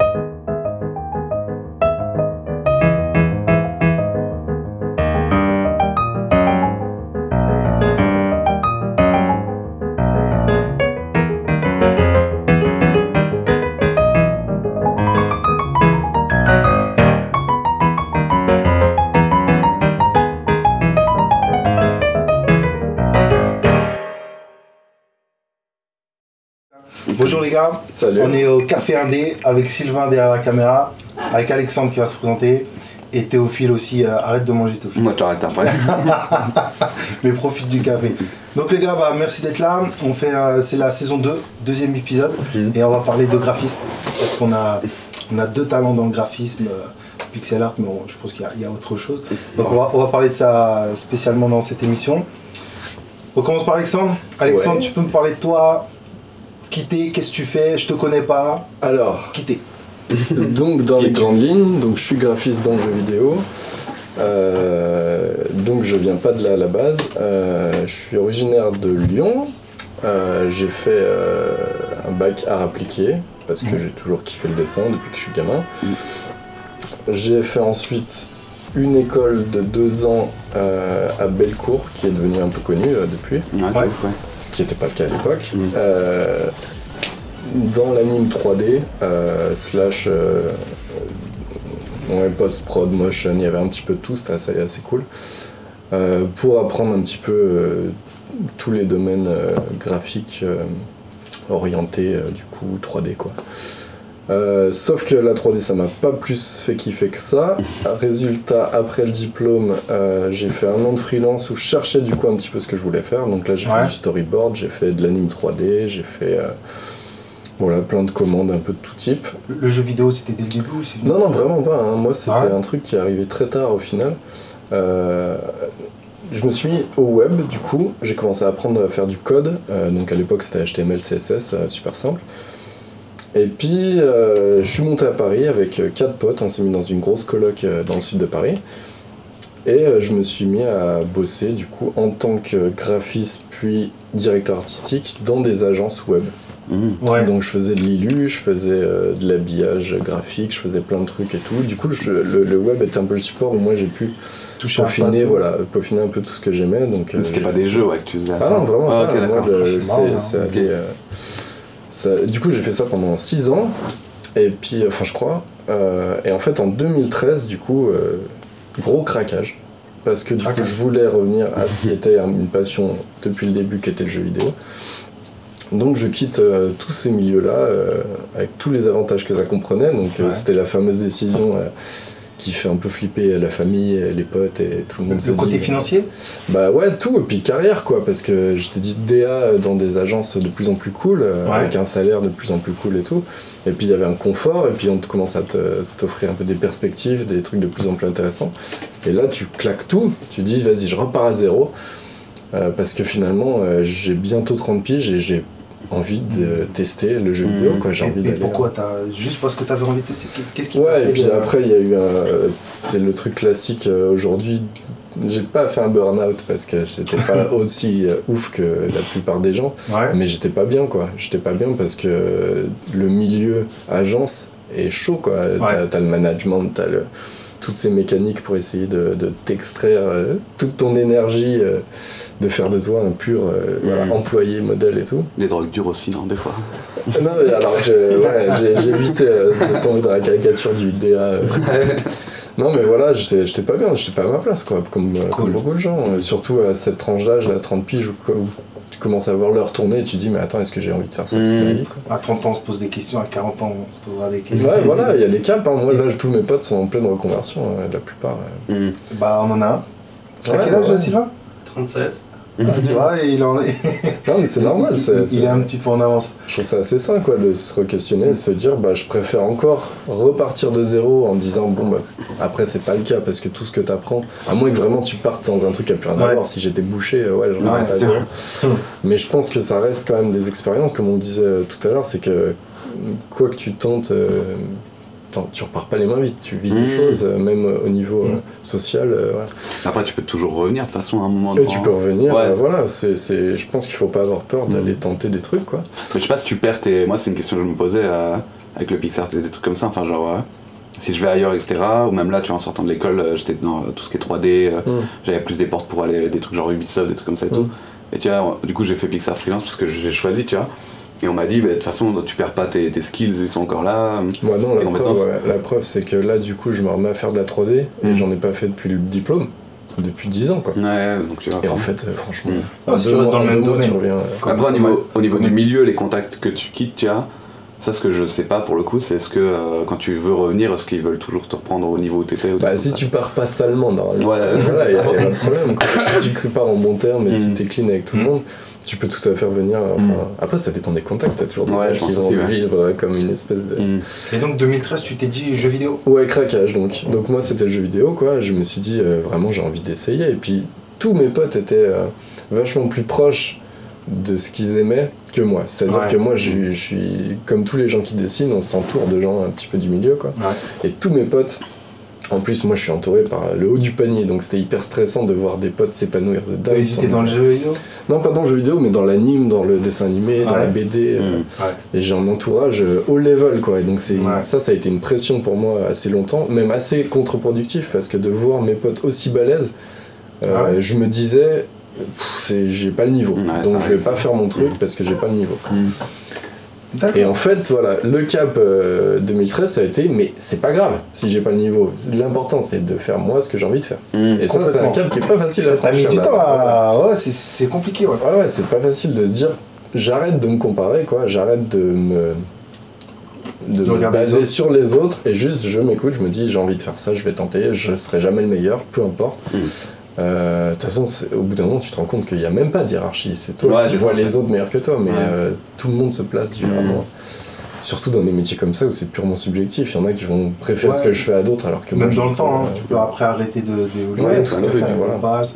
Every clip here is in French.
you les gars, Salut. on est au Café Indé avec Sylvain derrière la caméra, avec Alexandre qui va se présenter et Théophile aussi. euh, arrête de manger Théophile, Moi, t'arrêtes après. mais profite du café. Donc les gars, bah, merci d'être là. On fait, euh, c'est la saison 2, deuxième épisode, Mhm. et on va parler de graphisme parce qu'on a, on a deux talents dans le graphisme, euh, pixel art, mais je pense qu'il y a- il y, a autre chose. Donc on va, on va parler de ça spécialement dans cette émission. On commence par Alexandre. Alexandre, Ouais. tu peux me parler de toi Quitter, qu'est-ce que tu fais? Je te connais pas. Alors, Quitter. donc dans les grandes lignes, donc je suis graphiste dans le jeu vidéo. Euh, donc je viens pas de là à la base. Euh, je suis originaire de Lyon. Euh, j'ai fait euh, un bac art appliqué parce que j'ai toujours kiffé le dessin depuis que je suis gamin. J'ai fait ensuite une école de deux ans euh, à Bellecour qui est devenue un peu connue euh, depuis. Ouais, Ouais. ouais. ce qui n'était pas le cas à l'époque, Mm. euh, dans l'anime 3D, euh, slash euh, ouais, post-prod, motion, il y avait un petit peu de tout, c'était assez, assez cool. Euh, pour apprendre un petit peu euh, tous les domaines euh, graphiques euh, orientés, euh, du coup 3D quoi. Euh, sauf que la 3D ça m'a pas plus fait kiffer que ça. Résultat, après le diplôme, euh, j'ai fait un an de freelance où je cherchais du coup un petit peu ce que je voulais faire. Donc là j'ai Ouais. fait du storyboard, j'ai fait de l'anime 3D, j'ai fait euh, voilà, plein de commandes un peu de tout type. Le, le jeu vidéo, c'était dès le début ou Non, non, vraiment pas. hein. Moi, c'était Ah ouais un truc qui est arrivé très tard au final. Je me suis mis au web, du coup, j'ai commencé à apprendre à faire du code. Donc à l'époque, c'était HTML, CSS, super simple. Et puis, euh, je suis monté à Paris avec euh, quatre potes. On s'est mis dans une grosse coloc euh, dans le sud de Paris. Et euh, je me suis mis à bosser, du coup, en tant que graphiste puis directeur artistique dans des agences web. Mmh. Ouais. Donc je faisais de l'illu, je faisais euh, de l'habillage graphique, je faisais plein de trucs et tout. Du coup, je- le, le web était un peu le support où moi j'ai pu toucher peaufiner, voilà, peaufiner un peu tout ce que j'aimais. Donc, euh, C'était pas des jeux ouais, que tu faisais. Ah non, vraiment Ah, Moi, je- C'est c'est- hein. c'est Ok. allé, euh, ça- Du coup, j'ai fait ça pendant 6 ans. Et puis, enfin, je crois. Euh, et en fait, en 2013, du coup, euh, gros craquage. Parce que du coup, je voulais revenir à ce qui était une passion depuis le début, qui était le jeu vidéo. Donc je quitte euh, tous ces milieux-là euh, avec tous les avantages que ça comprenait. Donc euh, Ouais. c'était la fameuse décision euh, qui fait un peu flipper la famille, les potes et tout le monde Le côté dit, financier bah ouais, tout, et puis carrière quoi, parce que j'étais dit DA dans des agences de plus en plus cool, euh, Ouais. avec un salaire de plus en plus cool et tout. Et puis il y avait un confort, et puis on te commence à t'offrir un peu des perspectives, des trucs de plus en plus intéressants. Et là tu claques tout, tu dis vas-y, je repars à zéro, euh, parce que finalement euh, j'ai bientôt 30 piges et j'ai envie de tester le jeu vidéo, quoi, j'ai Et, envie et pourquoi t'as Juste parce que t'avais envie de tester Qu'est-ce qui Ouais, et puis après, il y a eu un. C'est le truc classique euh, aujourd'hui. J'ai pas fait un burn-out parce que j'étais pas aussi euh, ouf que la plupart des gens, Ouais. mais j'étais pas bien quoi. J'étais pas bien parce que le milieu agence est chaud quoi. T'as t'as le management, t'as le toutes ces mécaniques pour essayer de, de t'extraire euh, toute ton énergie, euh, de faire de toi un pur euh, voilà, employé modèle et tout. Des drogues dures aussi, non, des fois. Non, alors j'ai ouais, de tomber dans la caricature du DA. Non, mais voilà, j'étais pas bien, j'étais pas à ma place, quoi, comme, beaucoup de gens. Surtout à cette tranche d'âge, à 30 piges, où, où tu commences à voir l'heure tourner et tu dis, mais attends, est-ce que j'ai envie de faire ça toute ma vie quoi À 30 ans, on se pose des questions, à 40 ans, on se posera des questions. Ouais, voilà, il y a des caps. Hein. Moi, là, tous mes potes sont en pleine reconversion, euh, la plupart. euh. Mmh. Bah, on en a un. Ouais, quel âge, ouais. Sylvain? 37. Ah, Tu vois, et il, en est... Non, mais c'est normal. il, c'est- il- il c'est- est un petit peu en avance. Je trouve ça assez sain quoi, de se re-questionner, de se dire bah, je préfère encore repartir de zéro en disant bon bah après c'est pas le cas parce que tout ce que tu apprends, à moins que vraiment tu partes dans un truc a plus rien à Ouais. voir, si j'étais bouché, euh, ouais, j'en Ouais, c'est sûr. Mais je pense que ça reste quand même des expériences, comme on disait euh, tout à l'heure, c'est que quoi que tu tentes, euh, tu repars pas les mains vides, tu vis des choses, euh, même euh, au niveau euh, social. Après, tu peux toujours revenir de toute façon à un moment donné. tu peux revenir, Ouais. voilà, c'est, c'est- je pense qu'il faut pas avoir peur d'aller Mhm. tenter des trucs quoi. Mais je sais pas si tu perds tes. Moi, c'est une question que je me posais. euh, avec le Pixar, des trucs comme ça. Enfin, genre, euh, si je vais ailleurs, etc. Ou même là, tu vois, en sortant de l'école, j'étais dans tout ce qui est 3D. euh, Mm. J'avais plus des portes pour aller des trucs genre Ubisoft, des trucs comme ça et tout. Et tu vois, du coup, j'ai fait Pixar Freelance parce que j'ai choisi, tu vois. Et on m'a dit, bah, de toute façon, tu perds pas tes, tes skills, ils sont encore là. Moi non, la preuve, ouais, la preuve c'est que là du coup je me remets à faire de la 3D et Mm. j'en ai pas fait depuis le diplôme, depuis 10 ans quoi. Ouais, donc tu vois. Et en fait euh, franchement, Mm. en Ah, si tu restes dans le même domaine. tu reviens, euh, Après, au niveau, au niveau du milieu, les contacts que tu quittes, tu vois, ça, ce que je sais pas pour le coup, c'est est-ce que euh, quand tu veux revenir, est-ce qu'ils veulent toujours te reprendre au niveau où t'étais ou Bah si tu pars pas salement normalement, Ouais, voilà, c'est y y a pas de problème. quoi. si tu pars en bon terme et si Mm. t'es clean avec tout le Mm. monde, tu peux tout à fait revenir. Enfin, Après ça dépend des contacts, t'as toujours des Ouais, je qui vont ouais. vivre euh, comme une espèce de... Mm. Et donc 2013, tu t'es dit jeux vidéo? Ouais, craquage donc. Donc moi c'était le jeu vidéo quoi, je me suis dit euh, vraiment j'ai envie d'essayer et puis tous mes potes étaient euh, vachement plus proches de ce qu'ils aimaient que moi. C'est-à-dire Ouais. que moi je, suis- je suis comme tous les gens qui dessinent, on s'entoure de gens un petit peu du milieu quoi. Ouais. Et tous mes potes, en plus moi je suis entouré par le haut du panier donc c'était hyper stressant de voir des potes s'épanouir de dingue. Ils étaient dans le jeu vidéo Non pas dans le jeu vidéo mais dans l'anime, dans le dessin animé, dans Ouais. la BD. euh, Mm. et j'ai un entourage euh, haut level quoi et donc c'est Ouais. ça ça a été une pression pour moi assez longtemps même assez contre-productif parce que de voir mes potes aussi balèzes euh, Ah ouais. je me disais j'ai pas le niveau Ouais, donc je vais pas faire mon truc parce que j'ai pas le niveau Mm. Et en fait voilà le cap euh, 2013 ça a été mais c'est pas grave si j'ai pas le niveau l'important c'est de faire moi ce que j'ai envie de faire Mm. et ça c'est un cap qui est pas facile à mis franchir du là. temps à. Ouais, c'est- c'est compliqué, ouais. Ouais, ouais, c'est pas facile de se dire j'arrête de me comparer, quoi, j'arrête de me. de De me les baser sur les autres et juste je m'écoute, je me dis j'ai envie de faire ça, je vais tenter, je serai jamais le meilleur, peu importe. Mm. Euh, De toute façon, au bout d'un moment, tu te rends compte qu'il n'y a même pas de hiérarchie. C'est toi Ouais, qui vois les autres meilleurs que toi, mais Ouais. euh, tout le monde se place différemment. Surtout dans des métiers comme ça où c'est purement subjectif. Il y en a qui vont préférer Ouais. ce que je fais à d'autres alors que moi. Même dans le temps, hein, euh, tu peux après arrêter de- d'évoluer. Ouais, tout tout à fait, fait, voilà. passe.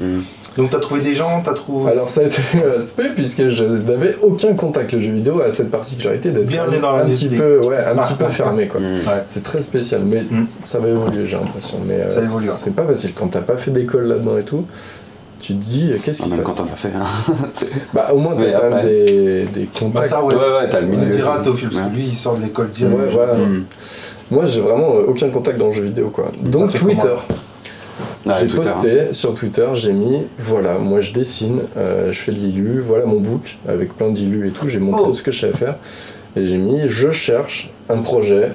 Donc t'as trouvé des gens, t'as trouvé. Alors ça a été aspect puisque je n'avais aucun contact le jeu vidéo à cette particularité d'être dans un petit peu, ouais, un Ah, petit peu ah, fermé quoi. Mm. Ouais. C'est très spécial, mais Mm. ça va évoluer j'ai l'impression. Mais euh, Ça évolue, ouais. c'est pas facile quand t'as pas fait d'école là-dedans et tout. Tu te dis euh, qu'est-ce Ah, qui se même passe quand on a fait. Hein. Bah au moins t'as quand même des, Bah contacts. ça, ouais. Ouais, ouais, t'as le milieu. Théophile, parce que lui il sort de l'école direct. Ouais, voilà. Mm. Moi j'ai vraiment euh, aucun contact dans le jeu vidéo quoi. Donc Twitter. J'ai hein. posté sur Twitter, j'ai mis voilà, moi je dessine, euh, je fais de l'ILU, voilà mon book avec plein d'ILU et tout, j'ai montré Oh. ce que je savais faire. Et j'ai mis je cherche un projet,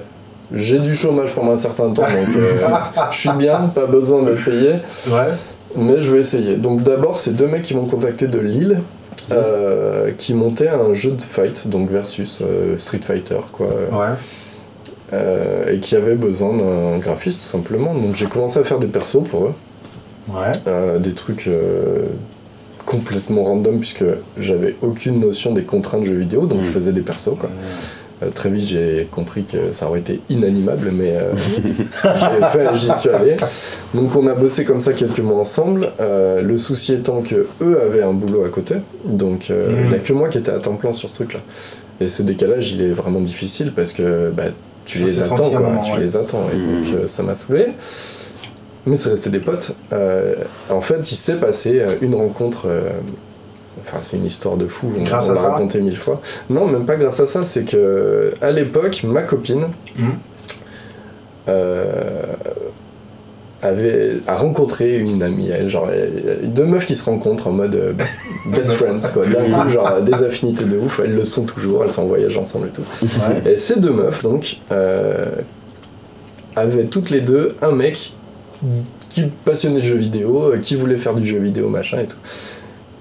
j'ai du chômage pendant un certain temps donc euh, je suis bien, pas besoin payé, Ouais. mais je vais essayer. Donc d'abord, c'est deux mecs qui m'ont contacté de Lille. euh, qui montaient un jeu de fight, donc versus Street Fighter, quoi, Ouais. Euh, et qui avaient besoin d'un graphiste tout simplement. Donc j'ai commencé à faire des persos pour eux. Ouais. Euh, des trucs euh, complètement random puisque j'avais aucune notion des contraintes jeux vidéo donc Mm. je faisais des persos quoi. Euh, très vite j'ai compris que ça aurait été inanimable mais euh, j'y suis allé. Donc on a bossé comme ça quelques mois ensemble. Euh, le souci étant que eux avaient un boulot à côté donc euh, Mm. il n'y a que moi qui étais à temps plein sur ce truc là. Et ce décalage il est vraiment difficile parce que bah, tu Ça les attends quoi, moment, tu ouais. les attends et Mm. donc euh, ça m'a saoulé. Mais c'est resté des potes. Euh, en fait, il s'est passé euh, une rencontre. euh, Enfin, c'est une histoire de fou. On, Grâce on à l'a ça raconté mille fois. Non, même pas grâce à ça. C'est que à l'époque, ma copine euh, avait a rencontré une amie. Elle, genre deux meufs qui se rencontrent en mode euh, best friends. Quoi. D'un coup, genre des affinités de ouf. Elles le sont toujours. Elles sont en voyage ensemble et tout. Ouais. Et ces deux meufs, donc, euh, avaient toutes les deux un mec qui passionnait de jeux vidéo, euh, qui voulait faire du jeu vidéo, machin et tout.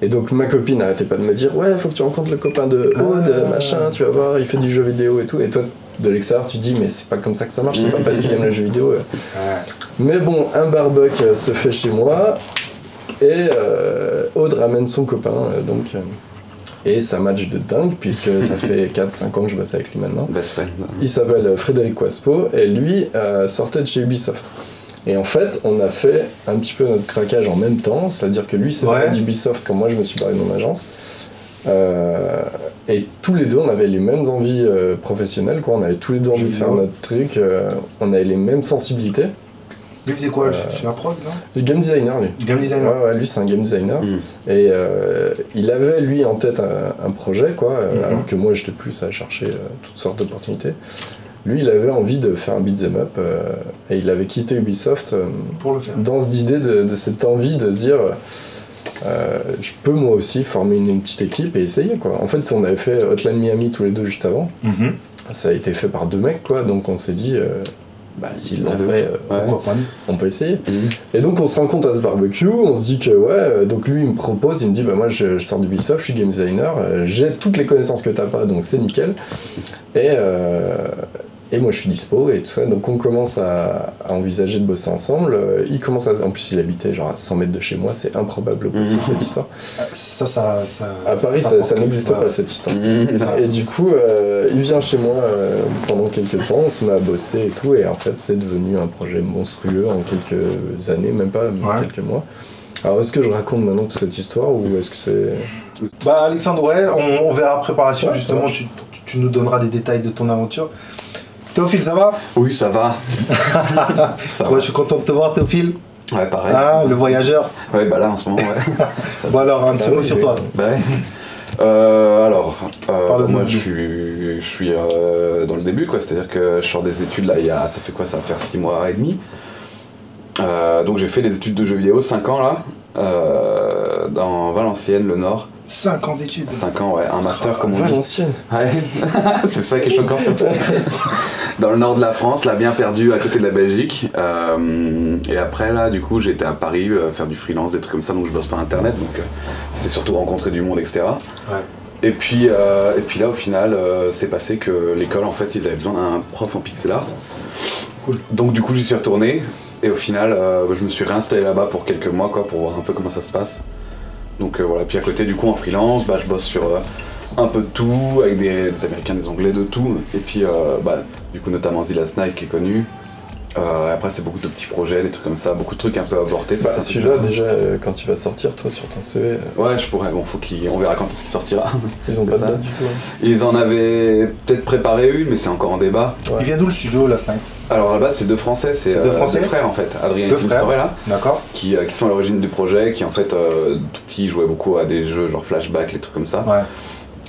Et donc ma copine n'arrêtait pas de me dire Ouais, faut que tu rencontres le copain de Aude, Ah. machin, tu vas voir, il fait du jeu vidéo et tout. Et toi, de l'extérieur, tu dis Mais c'est pas comme ça que ça marche, c'est pas parce qu'il aime le jeu vidéo. Mais bon, un barbecue euh, se fait chez moi et euh, Aude ramène son copain, euh, donc. euh, et ça match de dingue, puisque ça fait 4-5 ans que je bosse avec lui maintenant. Best friend. Il s'appelle Frédéric Quaspo et lui euh, sortait de chez Ubisoft. Et en fait, on a fait un petit peu notre craquage en même temps, c'est-à-dire que lui s'est Ouais. barré d'Ubisoft quand moi je me suis barré de mon agence. Euh, et tous les deux, on avait les mêmes envies euh, professionnelles, quoi. On avait tous les deux envie de faire notre truc, euh, on avait les mêmes sensibilités. Lui faisait quoi Euh, Chez la prod, non? Le game designer, lui. Game designer. Ouais, ouais, lui c'est un game designer. Mm. Et euh, il avait lui en tête un, un projet, quoi, euh, Mhm. alors que moi j'étais plus à chercher euh, toutes sortes d'opportunités. Lui, il avait envie de faire un beat'em up euh, et il avait quitté Ubisoft euh, Pour le faire. dans cette idée de, de cette envie de se dire euh, je peux moi aussi former une, une petite équipe et essayer quoi. En fait, on avait fait Hotline Miami tous les deux juste avant. Mhm. Ça a été fait par deux mecs quoi, donc on s'est dit euh, bah s'ils l'ont Ah, de fait, euh, Ouais. On peut essayer. Mhm. Et donc on se rencontre à ce barbecue, on se dit que ouais, euh, donc lui il me propose, il me dit bah moi je, je sors du Ubisoft, je suis game designer, euh, j'ai toutes les connaissances que t'as pas, donc c'est nickel. Et, euh, et moi je suis dispo et tout ça, donc on commence à, à envisager de bosser ensemble. Euh, Il commence à, en plus il habitait genre à 100 mètres de chez moi, c'est improbable au possible Mhm. cette histoire. Ça, ça, ça. À Paris ça, n'existe pas cette histoire. Mhm. Et du coup, euh, il vient chez moi euh, pendant quelques temps, on se met à bosser et tout, et en fait, c'est devenu un projet monstrueux en quelques années, même pas Ouais. quelques mois. Alors, est-ce que je raconte maintenant toute cette histoire ou est-ce que c'est. Bah, Alexandre, ouais, on, on verra après par la suite, Ouais, justement, tu nous donneras des détails de ton aventure. Théophile, ça va? Oui, ça va. ça Ouais, Je suis content de te voir, Théophile. va. Ouais, pareil. Ah, le voyageur. Ouais, bah là en ce moment, ouais. Bon, alors, un petit mot sur toi. Bah ouais. Euh, alors, euh, moi je suis, je suis euh, dans le début, quoi. C'est-à-dire que je sors des études là, il y a, ça fait quoi Ça va faire 6 mois et demi. Euh, donc j'ai fait des études de jeux vidéo, 5 ans là, dans Valenciennes, le Nord. 5 ans d'études. 5 ans, ouais, un master comme on dit. Valenciennes Ouais, c'est ça qui est choquant. Dans le nord de la France, là, bien perdu, à côté de la Belgique. Euh, et après, là, du coup, j'étais à Paris euh, faire du freelance, des trucs comme ça, donc je bosse par internet, donc euh, c'est surtout rencontrer du monde, etc. Ouais. Et puis, euh, et puis là, au final, euh, c'est passé que l'école, en fait, ils avaient besoin d'un prof en pixel art. Cool. Donc, du coup, j'y suis retourné. Et au final, euh, je me suis réinstallé là-bas pour quelques mois, quoi, pour voir un peu comment ça se passe. Donc euh, voilà, puis à côté du coup en freelance, bah, je bosse sur euh, un peu de tout, avec des, américains, des anglais, de tout. Et puis euh, bah, du coup notamment Zilla Snake qui est connu. Euh, après c'est beaucoup de petits projets, des trucs comme ça, beaucoup de trucs un peu avortés. ça, Bah, Celui-là, déjà, euh, quand il va sortir, toi, sur ton CV, euh, Ouais, je pourrais, bon, faut qu'il... on verra quand est-ce qu'il sortira. ils ont pas de ça. date du tout. hein. Ils en avaient peut-être préparé une, mais c'est encore en débat. Ouais. Il vient d'où le studio, Last Night? Alors à la base, c'est deux Français, c'est deux euh, Français? frères en fait, Adrien Deux et Tim frères. Storey, là, D'accord qui, euh, qui sont à l'origine du projet, qui en fait, euh, tout petit, jouaient beaucoup à des jeux genre flashback, les trucs comme ça. Ouais.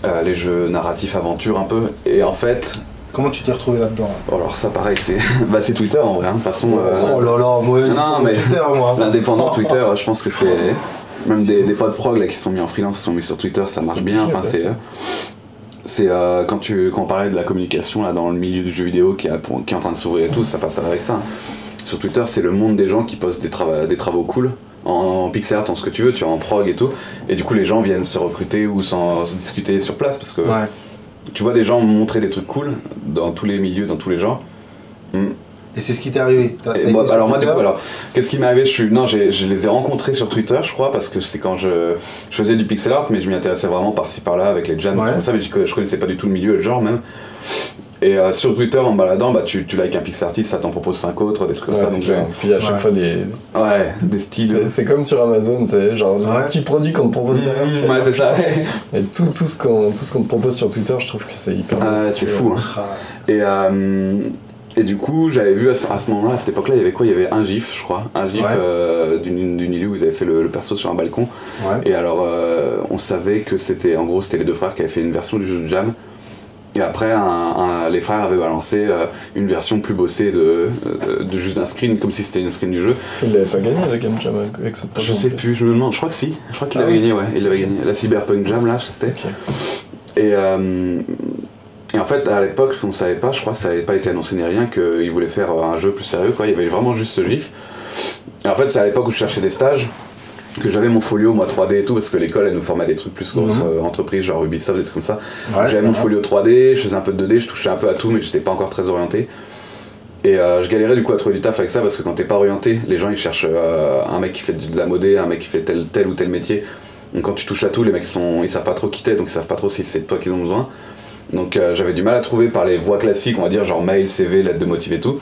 Euh, les jeux narratifs aventure un peu. Et en fait, Comment tu t'es retrouvé là-dedans là alors ça pareil, c'est bah, c'est Twitter en vrai. hein. De toute façon, euh, Oh là là, moi. Non, mais- Twitter, moi. l'indépendant Twitter, je pense que c'est. Même des, des potes prog là, qui sont mis en freelance, qui sont mis sur Twitter, ça marche bien. Enfin, c'est. euh, C'est euh, quand, tu, quand on parlait de la communication là, dans le milieu du jeu vidéo qui, a- pour- qui est en train de s'ouvrir et tout, ça passe avec ça. Sur Twitter, c'est le monde des gens qui postent des, trava- des travaux cool, en, en pixel art, en ce que tu veux, tu vois, en prog et tout. Et du coup, les gens viennent se recruter ou s'en se discuter sur place parce que Ouais. Tu vois des gens montrer des trucs cool dans tous les milieux, dans tous les genres. Et c'est ce qui t'est arrivé. Moi- alors moi du coup alors qu'est-ce qui m'est arrivé? Je suis non j'ai- je les ai rencontrés sur Twitter je crois parce que c'est quand je, je faisais du pixel art mais je m'y intéressais vraiment par-ci par-là avec les jams et tout comme ça mais je, je connaissais pas du tout le milieu et le genre même et euh, sur Twitter en baladant bah tu, tu likes un pixel artiste ça t'en propose 5 autres des trucs comme Ouais, ça donc clair. Puis à chaque Ouais. fois, des... ouais des styles c'est comme sur Amazon, c'est genre Ouais. le petit produit qu'on te propose derrière. Mmh, ouais c'est ça ouais. Et tout, tout ce qu'on tout ce qu'on te propose sur Twitter, je trouve que c'est hyper. Ah, c'est fou hein. Ah, Et, euh, et du coup, j'avais vu à ce, moment-là, à cette époque-là, il y avait quoi? Il y avait un gif, je crois. Un gif Ouais. euh, d'une d'une île où ils avaient fait le, le perso sur un balcon. Ouais. Et alors, euh, on savait que c'était, en gros, c'était les deux frères qui avaient fait une version du jeu de Jam. Et après, un- un- les frères avaient balancé euh, une version plus bossée de, de, de juste d'un screen, comme si c'était une screen du jeu. Il l'avait pas gagné la Game Jam avec- avec ce projet. Je sais plus, je me demande, je crois que si. Je crois qu'il Ah avait oui gagné, ouais, il avait gagné. La Cyberpunk Jam, là, c'était. Et, euh, et en fait, à l'époque, on savait pas, je crois que ça n'avait pas été annoncé ni rien, qu'ils voulaient faire euh, un jeu plus sérieux, quoi. Il y avait vraiment juste ce GIF. Et en fait, c'est à l'époque où je cherchais des stages, que j'avais mon folio, moi 3D et tout, parce que l'école, elle nous formait des trucs plus grosses Mhm. euh, entreprises, genre Ubisoft, des trucs comme ça. Ouais, j'avais mon folio 3D, je faisais un peu de 2D, je touchais un peu à tout, mais j'étais pas encore très orienté. Et euh, je galérais du coup à trouver du taf avec ça parce que quand t'es pas orienté, les gens ils cherchent euh, un mec qui fait de la modée, un mec qui fait tel, tel ou tel métier. Donc quand tu touches à tout, les mecs sont, ils savent pas trop qui t'es, donc ils savent pas trop si c'est de toi qu'ils ont besoin. Donc euh, j'avais du mal à trouver par les voies classiques, on va dire genre mail, CV, lettre de motive et tout.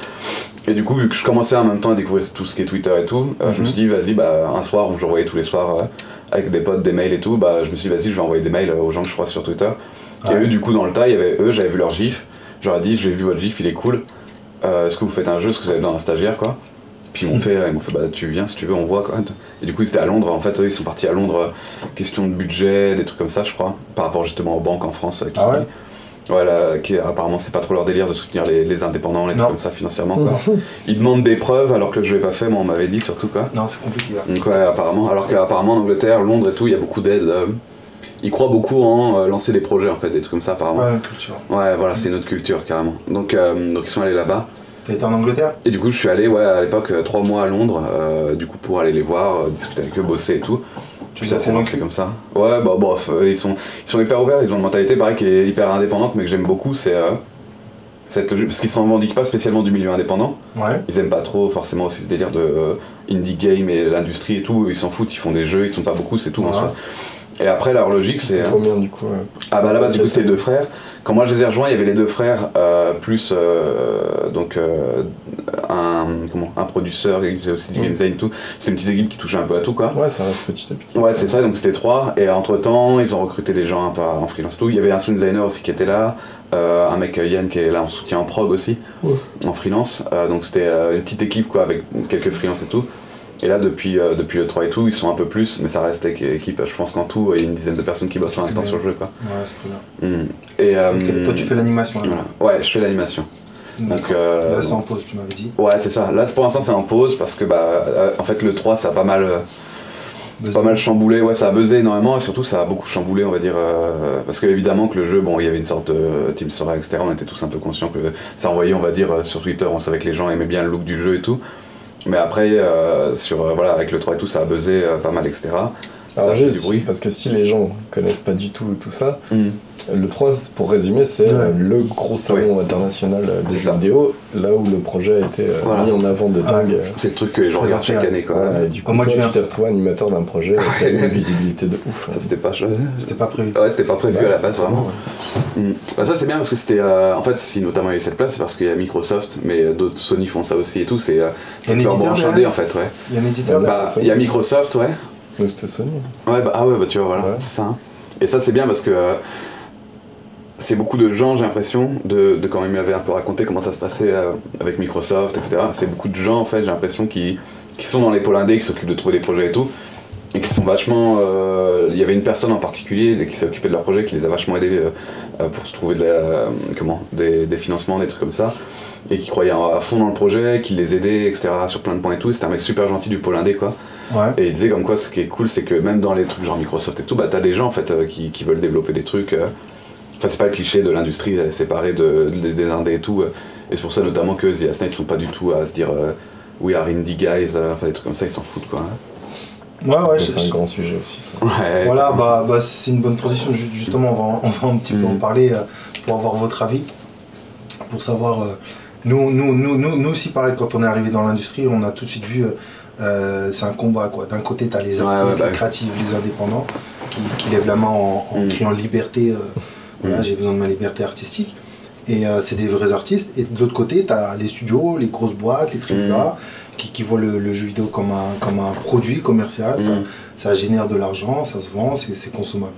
Et du coup, vu que je commençais en même temps à découvrir tout ce qui est Twitter et tout, euh, je me suis dit vas-y, bah un soir où j'envoyais tous les soirs euh, avec des potes des mails et tout, bah je me suis dit vas-y, je vais envoyer des mails aux gens que je croise sur Twitter. Et Ouais. eux, du coup, dans le tas, il y avait eux, j'avais vu leur gif. J'aurais dit, j'ai vu votre gif, il est cool. Est-ce que vous faites un jeu Est-ce que vous avez besoin d'un stagiaire, quoi? Puis ils m'ont fait, ils m'ont fait, bah tu viens si tu veux, on voit quoi. Et du coup, c'était à Londres. En fait, eux, ils sont partis à Londres. Question de budget, des trucs comme ça, je crois, par rapport justement aux banques en France. qui- Ah ouais? Voilà, qui apparemment c'est pas trop leur délire de soutenir les, les indépendants, les trucs comme ça financièrement quoi. Ils demandent des preuves alors que jeu est pas fait, moi on m'avait dit surtout quoi. Non, c'est compliqué. là. Donc ouais, apparemment, alors qu'apparemment en Angleterre, Londres et tout, il y a beaucoup d'aide. euh, ils croient beaucoup en euh, lancer des projets en fait, des trucs comme ça C'est apparemment. pas même culture. Ouais, voilà, c'est une autre culture carrément. Donc, euh, donc ils sont allés là-bas. T'as été en Angleterre? Et du coup, je suis allé, ouais, à l'époque, trois mois à Londres, euh, du coup, pour aller les voir, euh, discuter avec eux, bosser et tout. Puis ça convaincus comme ça. Ouais, bah, bref, euh, ils sont, ils sont hyper ouverts, ils ont une mentalité, pareil, qui est hyper indépendante, mais que j'aime beaucoup, c'est. euh, c'est le jeu- parce qu'ils se revendiquent pas spécialement du milieu indépendant. Ouais. Ils aiment pas trop forcément aussi ce délire de euh, indie game et l'industrie et tout. Ils s'en foutent, ils font des jeux, ils sont pas beaucoup, c'est tout en Ouais. soi. Et après, leur logique, c'est. Combien du coup ah bah là-bas du coup c'était deux frères. Quand moi je les ai rejoints, il y avait les deux frères euh, plus euh, donc euh, un comment un producteur qui faisait aussi du Mm. game design et tout. C'est une petite équipe qui touchait un peu à tout quoi. Ouais, ça reste petit à petit. Ouais c'est ça donc c'était trois et entre temps ils ont recruté des gens un peu en freelance et tout. Il y avait un sound designer aussi qui était là, un mec Yann qui est là en soutien en prog aussi Ouais. en freelance. Donc c'était une petite équipe quoi avec quelques freelance et tout. Et là, depuis, euh, depuis le 3 et tout, ils sont un peu plus, mais ça reste équ- équipe. Je pense qu'en tout, il y a une dizaine de personnes qui bossent en même temps sur le jeu. Quoi. Ouais, c'est très bien. Mm. Et, euh, Toi, tu fais l'animation là. voilà. Ouais, je fais l'animation. Donc, D'accord. euh, Là, c'est en pause, tu m'avais dit. ouais, c'est ça. Là, pour l'instant, c'est en pause parce que, bah, en fait, le 3, ça a pas mal, pas mal chamboulé. Ouais, ça a buzzé énormément et surtout, ça a beaucoup chamboulé, on va dire. euh, parce que, évidemment, que le jeu, bon, il y avait une sorte de Team Sora, etc. On était tous un peu conscients que ça envoyait, on va dire, euh, sur Twitter. On savait que les gens aimaient bien le look du jeu et tout. Mais après, euh, sur, euh, voilà, avec le 3 et tout, ça a buzzé euh, pas mal, etc. Ça Alors a fait juste, du bruit. parce que si les gens connaissent pas du tout tout ça, Mm. Le 3, pour résumer, c'est Ouais. euh, le gros salon international euh, des jeux ça. vidéo, là où le projet a été euh, Voilà. mis en avant de Ah, dingue. C'est le truc que les gens regardent chaque année, quoi. Voilà, et du coup, Au mois de toi, tu t'es retrouvé animateur d'un projet avec une visibilité de ouf. Ça, c'était pas. C'était pas prévu. Ouais, c'était pas prévu Ouais, à la base, vraiment. Mm. Bah ça c'est bien parce que c'était euh, en fait si notamment il y a cette place c'est parce qu'il y a Microsoft mais d'autres Sony font ça aussi et tout c'est euh, Il y a un leur éditeur branche derrière indé en fait ouais. Il y a un éditeur Bah. Bah il y a Microsoft ouais. C'était Sony. Ouais bah ah ouais bah tu vois voilà Ouais. c'est ça. hein. Et ça c'est bien parce que euh, c'est beaucoup de gens j'ai l'impression de, de quand même m'avait un peu raconté comment ça se passait euh, avec Microsoft etc. C'est beaucoup de gens en fait j'ai l'impression qui qui sont dans les pôles indés qui s'occupent de trouver des projets et tout et qui sont vachement. euh, Il y avait une personne en particulier qui s'est occupée de leur projet, qui les a vachement aidés euh, pour se trouver de la, comment, des, des financements, des trucs comme ça, et qui croyait à fond dans le projet, qui les aidait, etc. sur plein de points et tout. C'était un mec super gentil du pôle indé, quoi. Ouais. Et il disait comme quoi ce qui est cool, c'est que même dans les trucs genre Microsoft et tout, bah t'as des gens en fait euh, qui, qui veulent développer des trucs. Enfin, c'est pas le cliché de l'industrie séparée de, de- des indés et tout. Et c'est pour ça notamment que The Asna, ils sont pas du tout à se dire euh, we are indie guys, euh, enfin des trucs comme ça, ils s'en foutent quoi. Ouais, ouais, je- c'est un grand sujet aussi, ça. Ouais, Voilà, bah, bah, c'est une bonne transition. Ju- Justement, on va, en- on va un petit peu en Mhm. parler euh, pour avoir votre avis, pour savoir. euh, nous, nous, nous, nous, nous aussi, pareil, quand on est arrivé dans l'industrie, on a tout de suite vu. euh, c'est un combat quoi. D'un côté, tu as les Ouais, artistes, ouais, bah les oui. créatifs, les indépendants qui, qui lèvent la main en, en Mhm. criant liberté. Voilà, Mhm. j'ai besoin de ma liberté artistique. Et euh, c'est des vrais artistes. Et de l'autre côté, tu as les studios, les grosses boîtes, les. AAA, qui, qui voient le, le jeu vidéo comme un, comme un produit commercial. Ça, ça génère de l'argent, ça se vend, c'est consommable.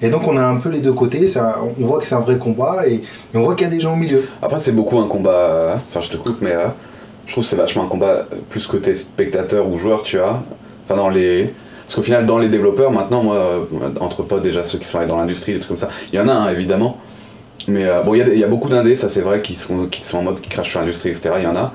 Et donc on a un peu les deux côtés, un- on voit que c'est un vrai combat et, et on voit qu'il y a des gens au milieu. Après, c'est beaucoup un combat. euh, Enfin, je te coupe, mais euh, je trouve que c'est vachement un combat plus côté spectateur ou joueur, tu vois. Enfin, dans les. Parce qu'au final, dans les développeurs, maintenant, moi, euh, entre potes, déjà ceux qui sont allés dans l'industrie, des trucs comme ça, il y en a, évidemment. Mais euh, bon, il y a des- il y, a beaucoup d'indés, ça c'est vrai, qui sont, qui sont en mode qui crachent sur l'industrie, etc. Il y en a.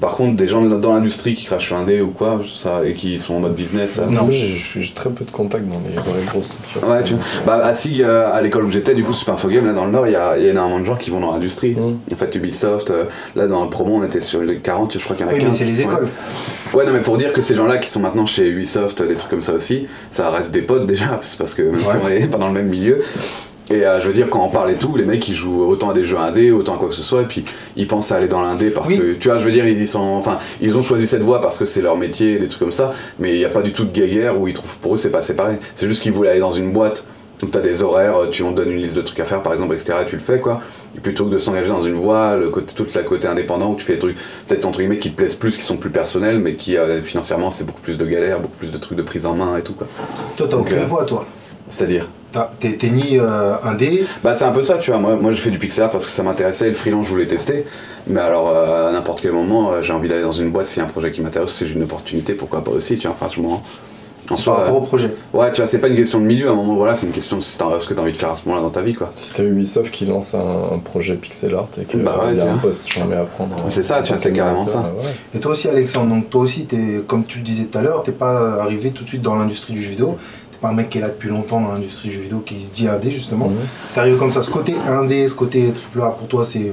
Par contre, des gens dans l'industrie qui crachent sur indé ou quoi, ça, et qui sont en mode business. euh, Non. Moi, j'ai très peu de contacts dans les vraies grosses structures. Ouais, tu vois. Bah, à SIG, euh, à l'école où j'étais, du coup, Super Info Game, là dans le Nord, il y a, il y a énormément de gens qui vont dans l'industrie. Mm. En fait, Ubisoft, euh, là dans le promo, on était sur les 40, je crois qu'il y en a Oui, 15. mais c'est les écoles. Ouais, non, mais pour dire que ces gens-là qui sont maintenant chez Ubisoft, des trucs comme ça aussi, ça reste des potes déjà, parce que même si on est pas dans le même milieu. Et euh, je veux dire, quand on parle et tout, les mecs ils jouent autant à des jeux indés, autant à quoi que ce soit, et puis ils pensent à aller dans l'indé parce Oui. que, tu vois, je veux dire, ils, sont, enfin, ils ont choisi cette voie parce que c'est leur métier, des trucs comme ça, mais il n'y a pas du tout de guéguerre où ils trouvent, pour eux, c'est pas séparé. C'est juste qu'ils voulaient aller dans une boîte où tu as des horaires, tu on te donne une liste de trucs à faire par exemple, etc. Et tu le fais quoi. Et plutôt que de s'engager dans une voie, le côté, toute la côté indépendant où tu fais des trucs, peut-être entre guillemets qui te plaisent plus, qui sont plus personnels, mais qui euh, financièrement c'est beaucoup plus de galères, beaucoup plus de trucs de prise en main et tout quoi. Toi, t'as aucune euh, voix, toi. C'est-à-dire T'as- T'es ni euh, indé, Bah c'est un peu ça, tu vois. Moi, moi je fais du pixel art parce que ça m'intéressait et le freelance je voulais tester. Mais alors euh, à n'importe quel moment, euh, j'ai envie d'aller dans une boîte s'il y a un projet qui m'intéresse, si j'ai une opportunité, pourquoi pas aussi, tu vois. Franchement, En C'est soi, par rapport au projet. Ouais, tu vois, c'est pas une question de milieu à un moment, voilà, c'est une question de ce que t'as envie de faire à ce moment-là dans ta vie, quoi. Si t'as Ubisoft qui lance un, un projet pixel art et qu'il Bah ouais, y tu a un poste jamais à prendre. C'est ça, tu vois, c'est carrément ça. Ouais. Et toi aussi, Alexandre, donc toi aussi, es, comme tu le disais tout à l'heure, t'es pas arrivé tout de suite dans l'industrie du jeu vidéo. Pas un mec qui est là depuis longtemps dans l'industrie du jeu vidéo qui se dit indé justement. Mhm. T'es arrivé comme ça, ce côté indé, ce côté triple A, pour toi, c'est.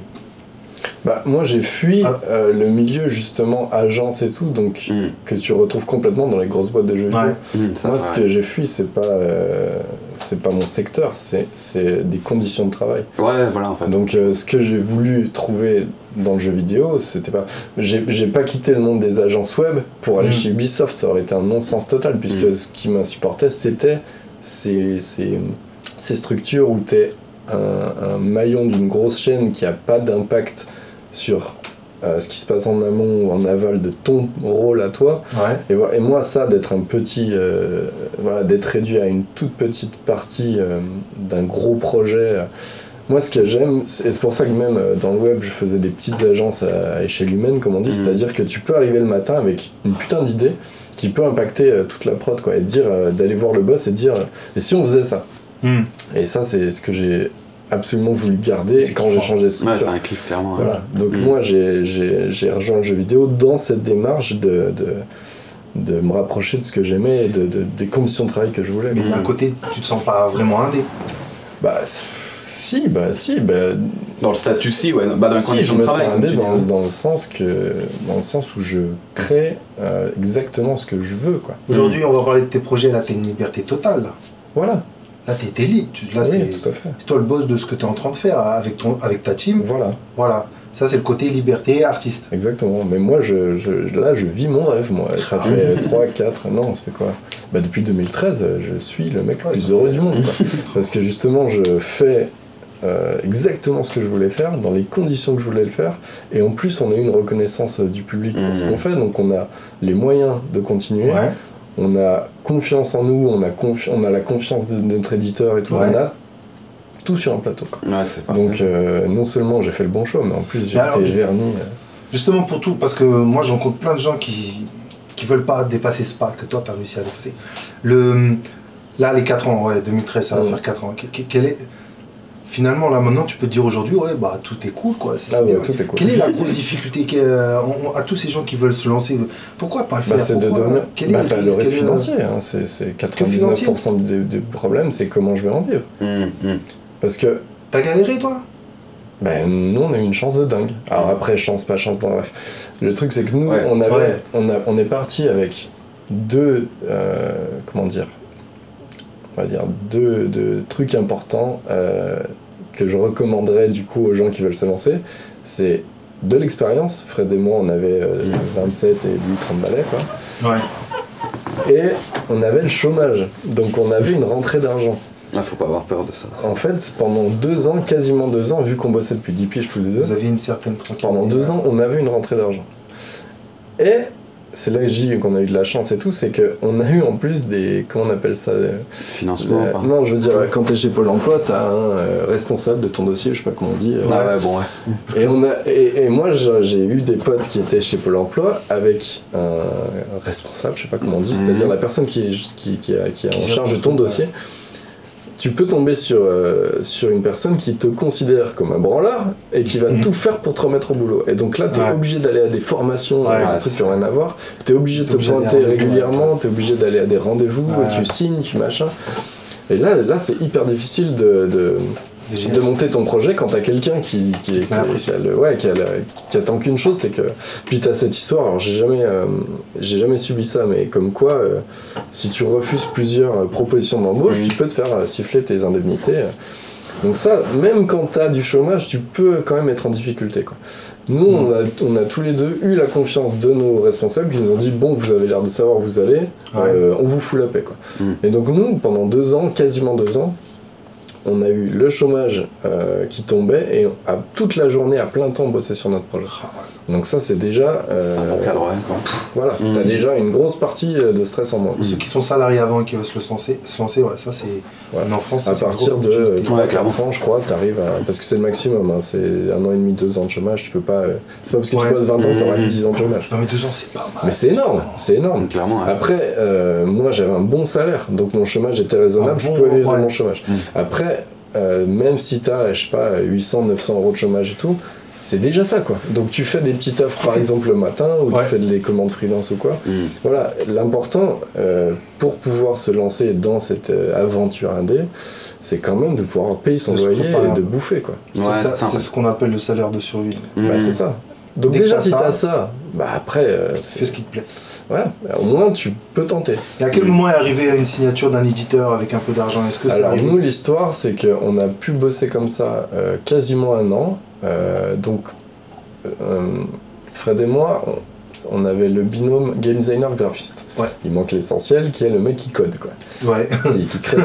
Bah, moi j'ai fui Ah. euh, le milieu justement agence et tout, donc Mm. que tu retrouves complètement dans les grosses boîtes de jeux vidéo. Ouais. Mm, ça, Moi, ce que j'ai fui, c'est pas, euh, c'est pas mon secteur, c'est, c'est des conditions de travail. Ouais, voilà, en fait. Donc, euh, ce que j'ai voulu trouver dans le jeu vidéo, c'était pas. J'ai, j'ai pas quitté le monde des agences web pour aller Mm. chez Ubisoft, ça aurait été un non-sens total, puisque Mm. ce qui m'insupportait, c'était ces, ces, ces structures où t'es un, un maillon d'une grosse chaîne qui a pas d'impact sur. euh, ce qui se passe en amont ou en aval de ton rôle à toi, Ouais. et, moi, ça, d'être un petit. euh, voilà, d'être réduit à une toute petite partie euh, d'un gros projet. moi, ce que j'aime, et c'est pour ça que même dans le web, je faisais des petites agences à, à échelle humaine, comme on dit, Mhm. c'est-à-dire que tu peux arriver le matin avec une putain d'idée qui peut impacter toute la prod, quoi, et dire, d'aller voir le boss et dire, et si on faisait ça? Hmm. Et ça, c'est ce que j'ai absolument voulu garder quand j'ai changé de Ouais, structure. c'est un kiff, clairement. ouais. Voilà. Donc Mm. moi, j'ai- rejoint le jeu vidéo dans cette démarche de, de, de me rapprocher de ce que j'aimais et de, de- des conditions de travail que je voulais. Mais d'un Mm. côté, tu te sens pas vraiment indé? Bah si, bah si, bah, Dans le statut, si, ouais. Bah, dans les si, je me de sens travail. indé dans, ouais. le sens que dans le sens où je crée euh, exactement ce que je veux, quoi. Aujourd'hui, on va parler de tes projets, là, t'as une liberté totale. Là, Voilà. Là t'es t'es libre. Tu- Là, oui, c'est toi le boss de ce que t'es en train de faire avec, ton, avec ta team. Voilà, Voilà. Ça, c'est le côté liberté artiste. exactement. Mais moi, je, je- là, je vis mon rêve, moi. Ça Ah. fait 3, 4, non, ça fait quoi? Bah depuis 2013, je suis le mec le Ouais, plus ça heureux fait- du monde, quoi. Parce que justement, je fais euh, exactement ce que je voulais faire, dans les conditions que je voulais le faire. Et en plus, on a eu une reconnaissance euh, du public pour ce Mhm. qu'on fait. Donc, on a les moyens de continuer. Ouais. On a confiance en nous, on a, confi- on a la confiance de notre éditeur et tout. Ouais. On a tout sur un plateau. quoi. Ouais. Donc, euh, non seulement j'ai fait le bon choix, mais en plus, j'ai alors, été tu- verni. euh, Justement pour tout, parce que moi, je rencontre plein de gens qui qui veulent pas dépasser ce pas que toi, t'as réussi à dépasser. Le, là, les 4 ans, ouais, 2013, ça va Ouais. faire 4 ans. Quel est... Finalement, là, maintenant, tu peux te dire aujourd'hui, ouais, bah, tout est cool, quoi. C'est Ah ouais, bien. tout est cool. Quelle est la grosse difficulté euh, on- à tous ces gens qui veulent se lancer Pourquoi pas le Bah, faire? c'est de devenir. Quel est bah, le pas le risque est financier, hein, c'est c'est financier? 99% des, des problèmes, c'est comment je vais en vivre. Mm, mm. Parce que T'as galéré, toi? Ben, nous, on a eu une chance de dingue. Alors après, chance, pas chance, bon, bref. Le truc, c'est que nous, Ouais. on, avait, Ouais. on, a, on est parti avec deux, euh, comment dire, on va dire, deux, deux trucs importants euh, que je recommanderais du coup aux gens qui veulent se lancer. C'est de l'expérience. Fred et moi, on avait euh, 27 et lui 30 balais, quoi. Ouais. Et on avait le chômage. Donc on avait une rentrée d'argent. Ah, faut pas avoir peur de ça. En fait, pendant deux ans, quasiment deux ans, vu qu'on bossait depuis 10 piges tous les deux, Vous aviez une certaine tranquillité. pendant deux ans, on avait une rentrée d'argent. Et c'est là que dis qu'on a eu de la chance et tout, c'est qu'on a eu en plus des. Comment on appelle ça euh, Financement, euh, enfin. Non, je veux dire, quand t'es chez Pôle emploi, t'as un euh, responsable de ton dossier, je sais pas comment on dit. euh, Ah ouais, bon, ouais. et, on a, et, et moi, j'ai j'ai eu des potes qui étaient chez Pôle emploi avec un responsable, je sais pas comment on dit, Mhm. c'est-à-dire la personne qui est, qui, qui, a- qui est en charge de ton dossier. Tu peux tomber sur, euh, sur une personne qui te considère comme un branleur et qui va Mhm. tout faire pour te remettre au boulot. Et donc là, tu es Ouais. obligé d'aller à des formations, Ouais, des trucs qui n'ont rien à voir. Tu es obligé de te pointer régulièrement, tu es obligé d'aller à des rendez-vous, tu signes, tu machin. Et là, là c'est hyper difficile de, de. De monter ton projet quand t'as quelqu'un qui, qui, qui, Ouais. qui a le- ouais, qui, a la- qui attend qu'une chose, c'est que. Puis t'as cette histoire, alors j'ai jamais, euh, j'ai jamais subi ça, mais comme quoi, euh, si tu refuses plusieurs euh, propositions d'embauche, tu peux te faire siffler tes indemnités. Donc ça, même quand t'as du chômage, tu peux quand même être en difficulté. Quoi. Nous, on, a, on a tous les deux eu la confiance de nos responsables qui nous ont dit bon, vous avez l'air de savoir où vous allez, euh, on vous fout la paix. Quoi. Mhm. Et donc nous, pendant deux ans, quasiment deux ans, on a eu le chômage euh, qui tombait et à toute la journée, à plein temps, on bossait sur notre projet. Donc ça, c'est déjà... C'est un euh, bon cadre, ouais, quoi. Voilà, Mm. t'as déjà une grosse partie euh, de stress en moins. Ceux qui sont salariés avant et qui veulent se le lancer, se lancer ouais, ça c'est. Ouais. En France, ça, À partir de opportunité. 3 Ouais, clairement. 4 ans, je crois, t'arrives à... Parce que c'est le maximum, hein, c'est un an et demi, deux ans de chômage, tu peux pas... euh, C'est pas parce que Ouais. tu bosses 20 ans, t'auras Mm. 10 ans de chômage. Non mais deux ans c'est pas mal. Mais c'est énorme, c'est énorme. Clairement, ouais. Après, euh, moi j'avais un bon salaire, donc mon chômage était raisonnable, je pouvais vivre de ouais. mon chômage. Mm. Après, euh, même si t'as, je sais pas, 800, 900 euros de chômage et tout, c'est déjà ça quoi. Donc tu fais des petites offres par exemple le matin, ou Ouais. tu fais des commandes freelance ou quoi. Mm. Voilà, l'important euh, pour pouvoir se lancer dans cette euh, aventure indé, c'est quand même de pouvoir payer son De loyer et de bouffer quoi. C'est Ouais, ce qu'on appelle le salaire de survie. Bah, Mm. c'est ça. Donc Dès déjà t'as si ça, t'as ça, bah après, euh, Fais ce qui te plaît. voilà, au moins tu peux tenter. Et à quel moment est arrivé à une signature d'un éditeur avec un peu d'argent? Est-ce que ça Alors arrive? nous l'histoire c'est qu'on a pu bosser comme ça euh, quasiment un an. Euh, donc euh, Fred et moi on, avait le binôme game designer graphiste. Ouais. Il manque l'essentiel qui est le mec qui code quoi. Ouais. qui, qui crée.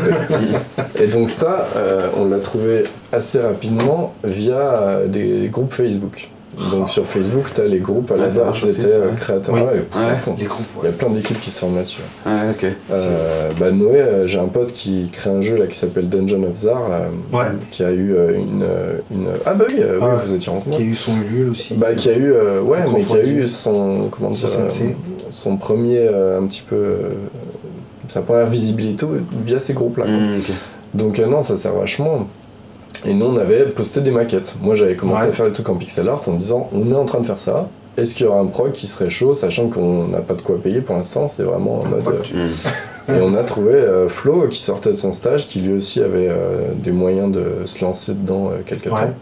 Et donc ça euh, on l'a trouvé assez rapidement via des groupes Facebook. Donc sur Facebook t'as les groupes à la ça base c'était euh, créateurs Oui. ouais, à Ouais. fond. Les groupes, Il y a plein d'équipes qui se forment là-dessus. Ouais, ok. Euh, bah Noé, euh, j'ai un pote qui crée un jeu là qui s'appelle Dungeon of Zar, euh, Ouais. qui a eu une, une ah bah oui, Ah oui, vous étiez rencontrés. Qui a eu son Ulule aussi. Bah qui a eu ouais mais qui a eu son comment dire Son premier un petit peu sa première visibilité via ces groupes là. Mm, ok. Donc non ça sert vachement. Et nous on avait posté des maquettes. Moi j'avais commencé Ouais. à faire des trucs en pixel art en disant on est en train de faire ça. Est-ce qu'il y aura un prog qui serait chaud, sachant qu'on n'a pas de quoi payer pour l'instant, c'est vraiment en mode. Euh, et on a trouvé euh, Flo qui sortait de son stage, qui lui aussi avait euh, des moyens de se lancer dedans quelque Ouais. temps.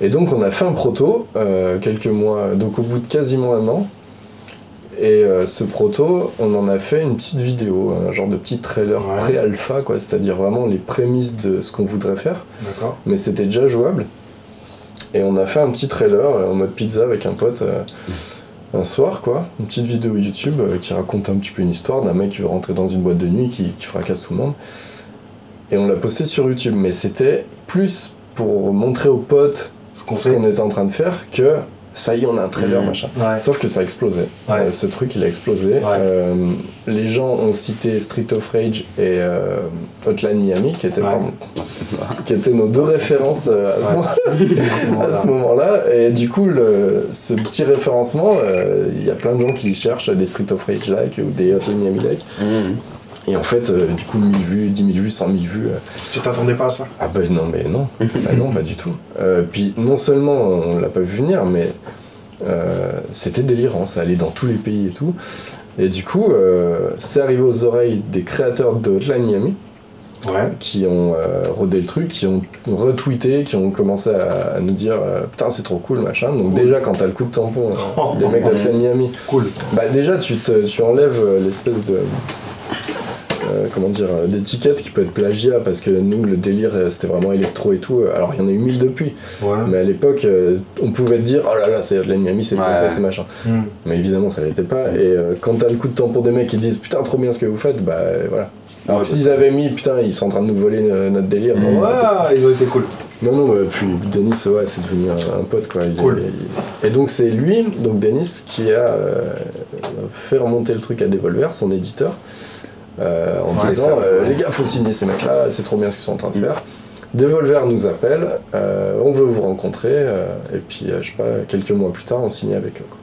Et donc on a fait un proto quelques mois, donc au bout de quasiment un an. Et euh, ce proto, on en a fait une petite vidéo, un genre de petit trailer Ouais. pré-alpha, quoi, c'est-à-dire vraiment les prémices de ce qu'on voudrait faire. D'accord. Mais c'était déjà jouable. Et on a fait un petit trailer euh, en mode pizza avec un pote euh, un soir, quoi. Une petite vidéo YouTube euh, qui raconte un petit peu une histoire d'un mec qui veut rentrer dans une boîte de nuit qui, qui fracasse tout le monde. Et on l'a posté sur YouTube. Mais c'était plus pour montrer aux potes Ce qu'on qu'on était en train de faire que ça y est, on a un trailer, Mhm. machin. Ouais. Sauf que ça a explosé. Ouais. Euh, ce truc, il a explosé. Euh, les gens ont cité Street of Rage et euh, Hotline Miami, qui étaient, Ouais. pardon, qui étaient nos deux références euh, à ce Ouais. moment- À ce à moment-là. Et du coup, le- ce petit référencement, euh, il y a plein de gens qui cherchent des Street of Rage-like ou des Hotline Miami-like. Mm. Et en fait, euh, du coup, 1000 vues, 10 000 vues, 100 000 vues. euh, Tu t'attendais pas à ça? Ah bah non, mais non. bah non, pas du tout. Euh, puis non seulement on l'a pas vu venir, mais euh, c'était délirant, ça allait dans tous les pays et tout. Et du coup, euh, c'est arrivé aux oreilles des créateurs de Hotline Miami Ouais. qui ont euh, rodé le truc, qui ont retweeté, qui ont commencé à, à nous dire euh, putain c'est trop cool machin. Donc Cool. déjà quand t'as le coup de tampon euh, des mecs d'Hotline Miami, Cool. bah déjà tu, te, tu enlèves euh, l'espèce de euh, comment dire euh, d'étiquette qui peut être plagiat parce que nous le délire euh, c'était vraiment électro et tout alors il y en a eu mille depuis Ouais. mais à l'époque on pouvait dire oh là là c'est Hotline Miami c'est Ouais. c'est machin Hmm. mais évidemment ça l'était pas et euh, quand t'as le coup de tampon des mecs qui disent putain trop bien ce que vous faites bah voilà alors Ouais, que s'ils avaient mis putain ils sont en train de nous voler notre délire non, Ouais, ils ont été cool. non, non, bah, puis Denis, ouais, c'est devenu un, un pote, quoi. Il Cool. il- Et donc, c'est lui, donc Denis, qui a euh, fait remonter le truc à Devolver, son éditeur, euh, en Ouais, disant euh. Les gars, faut signer ces mecs-là, c'est trop bien ce qu'ils sont en train de faire. Devolver nous appelle, euh, on veut vous rencontrer, euh, et puis, euh, je sais pas, quelques mois plus tard, on signe avec eux, quoi.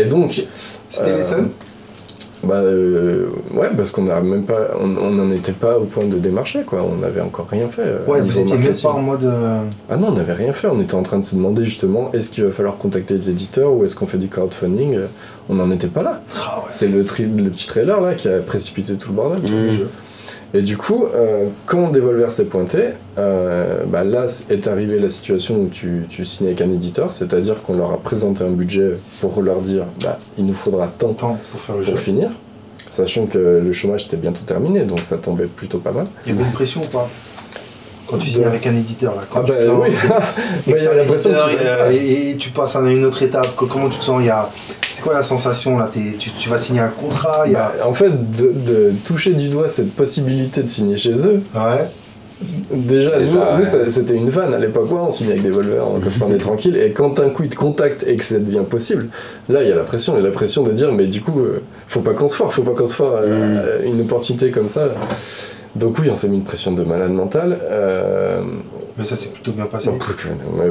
Et donc, C'était Euh, les seuls bah euh, ouais, parce qu'on a même pas, on on n'en était pas au point de démarcher, quoi. On n'avait encore rien fait. euh, Ouais, vous étiez même pas en mode. euh, Ah non, on n'avait rien fait. On était en train de se demander justement est-ce qu'il va falloir contacter les éditeurs ou est-ce qu'on fait du crowdfunding Euh, On n'en était pas là. Ah ouais. C'est le, tri- le petit trailer là qui a précipité tout le bordel. Et du coup, euh, quand Devolver s'est pointé, euh, bah là est arrivée la situation où tu, tu signes avec un éditeur, c'est-à-dire qu'on leur a présenté un budget pour leur dire bah, il nous faudra tant Temps pour faire le jeu. pour finir, sachant que le chômage était bientôt terminé, donc ça tombait plutôt pas mal. Il y avait une pression ou pas Quand tu signes De- avec un éditeur là. Quand Ah tu bah non, oui, Bah, il y l'impression l'éditeur, qu'il- et, euh, et, et tu passes à une autre étape. Co- Comment tu te sens? Il y a... C'est quoi la sensation là T'es- tu, tu vas signer un contrat il y a... Bah, en fait, de, de toucher du doigt cette possibilité de signer chez eux, Ouais. Déjà, Déjà, nous, ouais. nous, ça- c'était une vanne à l'époque, ouais, on signe avec des volvers, comme ça on est tranquille. Et quand un coup il te contacte et que ça devient possible, là il y a la pression, il y a la pression de dire, mais du coup, euh, faut pas qu'on se foire, faut pas qu'on se foire euh, une opportunité comme ça. Donc oui, on s'est mis une pression de malade mental. Euh, Mais ça s'est plutôt bien passé.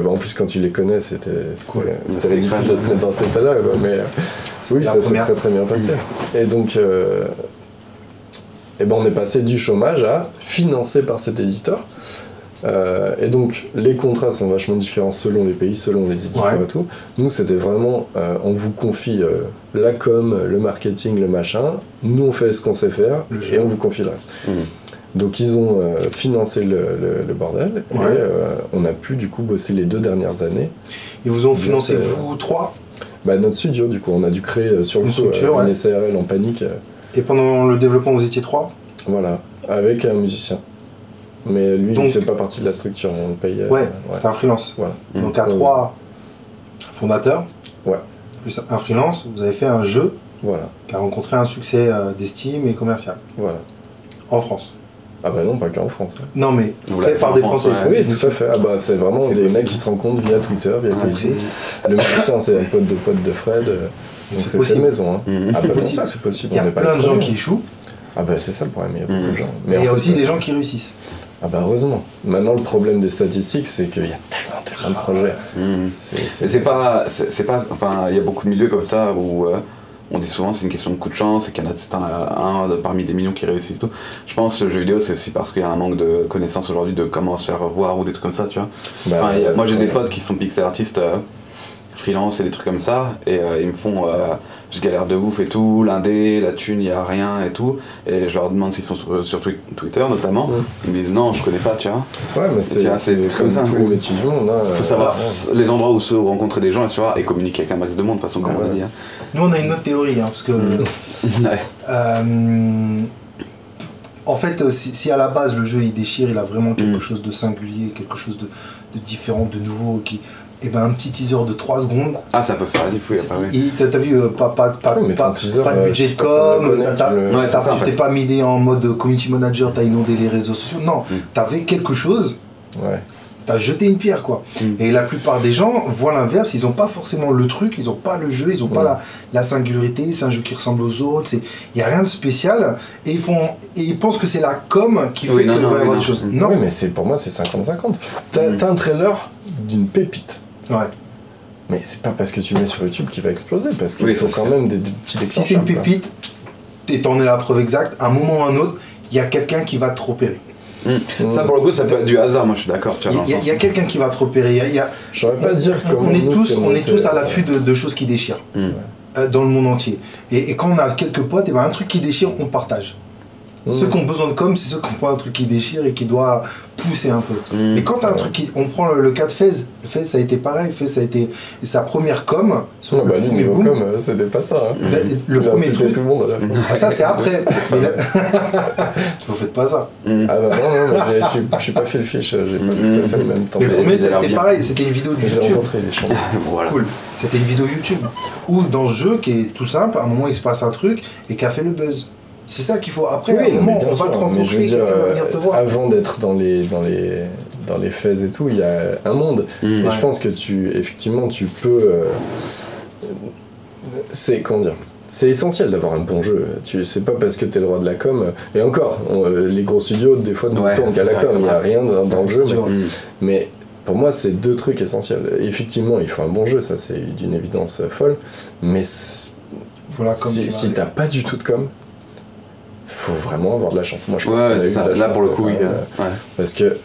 bon, en plus, quand tu les connais, c'était Cool. ridicule de se mettre dans cet état-là. Mais euh, oui, ça s'est très très bien passé. Et donc, euh, eh ben, on est passé du chômage à financé par cet éditeur. Euh, et donc, les contrats sont vachement différents selon les pays, selon les éditeurs Ouais. et tout. Nous, c'était vraiment, euh, on vous confie euh, la com, le marketing, le machin. Nous, on fait ce qu'on sait faire Le jeu. et on vous confie le reste. Mhm. Donc, ils ont euh, financé le, le- le bordel et Ouais. euh, on a pu, du coup, bosser les deux dernières années. Ils vous ont Bien, financé, c'est- vous trois, Bah, notre studio, du coup, on a dû créer euh, sur le coup structure, euh, une ouais. SARL en panique. et pendant le développement, vous étiez trois? voilà, avec un musicien. Mais lui, Donc- il fait pas partie de la structure, on le paye. euh, Ouais, c'était un freelance. Voilà. Mm. Donc à Ouais. trois fondateurs, Ouais. plus un freelance, vous avez fait un jeu Voilà, qui a rencontré un succès euh, d'estime et commercial voilà. en France. Ah bah non, pas qu'en France. hein. Non mais Vous fait par des Français. ouais. Oui, tout à fait. Ah bah c'est vraiment des possible. mecs qui se rencontrent via Twitter, via Ouais, Facebook. Le musicien, c'est un pote de pote de Fred. euh, Donc c'est fait possible. maison. Hein. Mhm. Ah bah bien possible. sûr, c'est possible. Il y a plein de gens qui échouent, Ah bah c'est ça le problème, il y a beaucoup Mhm. de gens. mais il y a aussi euh, des gens qui réussissent. Ah bah heureusement. Maintenant le problème des statistiques, c'est qu'il y a tellement, tellement de projets. Mhm. C'est- pas, c'est c'est pas, enfin, il y a beaucoup de milieux comme ça où euh, on dit souvent c'est une question de coup de chance et qu'il y en a, c'est un, parmi des millions qui réussissent tout. Je pense que le jeu vidéo c'est aussi parce qu'il y a un manque de connaissances aujourd'hui de comment se faire voir ou des trucs comme ça, tu vois. bah, Enfin, moi j'ai des potes qui sont pixel artistes euh, freelance et des trucs comme ça et euh, ils me font, euh, je galère de ouf et tout, l'indé, la thune, il y a rien et tout. Et je leur demande s'ils sont sur, sur Twi- Twitter notamment. Ils me disent non, je connais pas, tu vois. Ouais, mais c'est comme comme ça. tous les métiers du monde. Hein, Faut euh, savoir ouais. les endroits où se rencontrer des gens et, se voir et communiquer avec un max de monde de toute façon comme Ah on l'a ouais. dit. hein. Nous on a une autre théorie, hein, parce que Mm. Ouais. euh, en fait, si, si à la base le jeu il déchire, il a vraiment quelque Mm. chose de singulier, quelque chose de, de différent, de nouveau, qui, et ben un petit teaser de 3 secondes, Ah, ça peut faire diff, oui, après, oui. T'as t'as vu, euh, pas, pas, pas, pas, teaser, pas de euh, budget de pas com, t'as- Ouais, t'as- t'es fait. pas mis en mode community manager, t'as inondé les réseaux sociaux. Non, Mm. t'avais quelque chose, Ouais. t'as jeté une pierre quoi. Mm. Et la plupart des gens voient l'inverse, ils ont pas forcément le truc, ils ont pas le jeu, ils ont pas Mm. la, la singularité, c'est un jeu qui ressemble aux autres, il y a rien de spécial. Et ils, font, et ils pensent que c'est la com qui fait Oui, qu'il non, va y avoir des choses. Non, mais c'est pour moi c'est 50-50. T'as Mm. t'as un trailer d'une pépite. Ouais. Mais c'est pas parce que tu mets sur YouTube qu'il va exploser, parce qu'il Oui, faut quand même des, des petits Si c'est une pépite, et t'en es la preuve exacte, à un moment ou à un autre, il y a quelqu'un qui va te repérer. Mm. Ça, pour le coup, ça peut être du hasard, moi je suis d'accord, Il y, le a- quelqu'un qui va te repérer. Il y a- y a- Je saurais pas dire on, on est nous, tous, on est tous à euh, l'affût de, de choses qui déchirent Mm. euh, dans le monde entier. Et, et quand on a quelques potes, et ben un truc qui déchire, on partage. Mm. Ceux qui ont besoin de com, c'est ceux qui ont pas un truc qui déchire et qui doit pousser un peu. Mm. Mais quand t'as un truc qui. On prend le, le cas de Fez. Fez, ça a été pareil. Fez, ça a été sa première com. Sur Ah bah le lui, niveau com, euh, c'était pas ça. Hein. Le, premier truc. tout le monde à la fin. Ah, ça, c'est après. Le- Vous faites pas ça. Mm. Ah bah non, non, je suis- pas fait le fiche, j'ai pas tout à fait le même temps. Mais le premier, c'était pareil. C'était une vidéo de YouTube. rencontré, voilà. Cool. C'était une vidéo YouTube où dans ce jeu qui est tout simple, à un moment il se passe un truc et qui a fait le buzz. C'est ça qu'il faut. Après, Oui, moment, on va sûr, te mais je rencontrer, veux dire, va euh, venir te voir. avant d'être dans les, dans les, dans les faits et tout, il y a un monde. Mm. Et Ouais. je pense que tu, effectivement, tu peux. euh, c'est comment dire c'est essentiel d'avoir un bon jeu. Tu, c'est pas parce que t'es le roi de la com. Et encore, on- euh, les gros studios, des fois, ne Ouais, tournent qu'à la com. Il n'y a rien dans, dans le jeu. Mais, pour moi, c'est deux trucs essentiels. Effectivement, il faut un bon jeu, ça c'est d'une évidence folle. Mais c- Voilà, comme si, tu si t'as pas du tout de com, faut vraiment avoir de la chance. Moi, je pense Ouais, qu'on a eu c'est de ça. la Là, chance, pour le coup, euh, oui. euh, ouais. parce que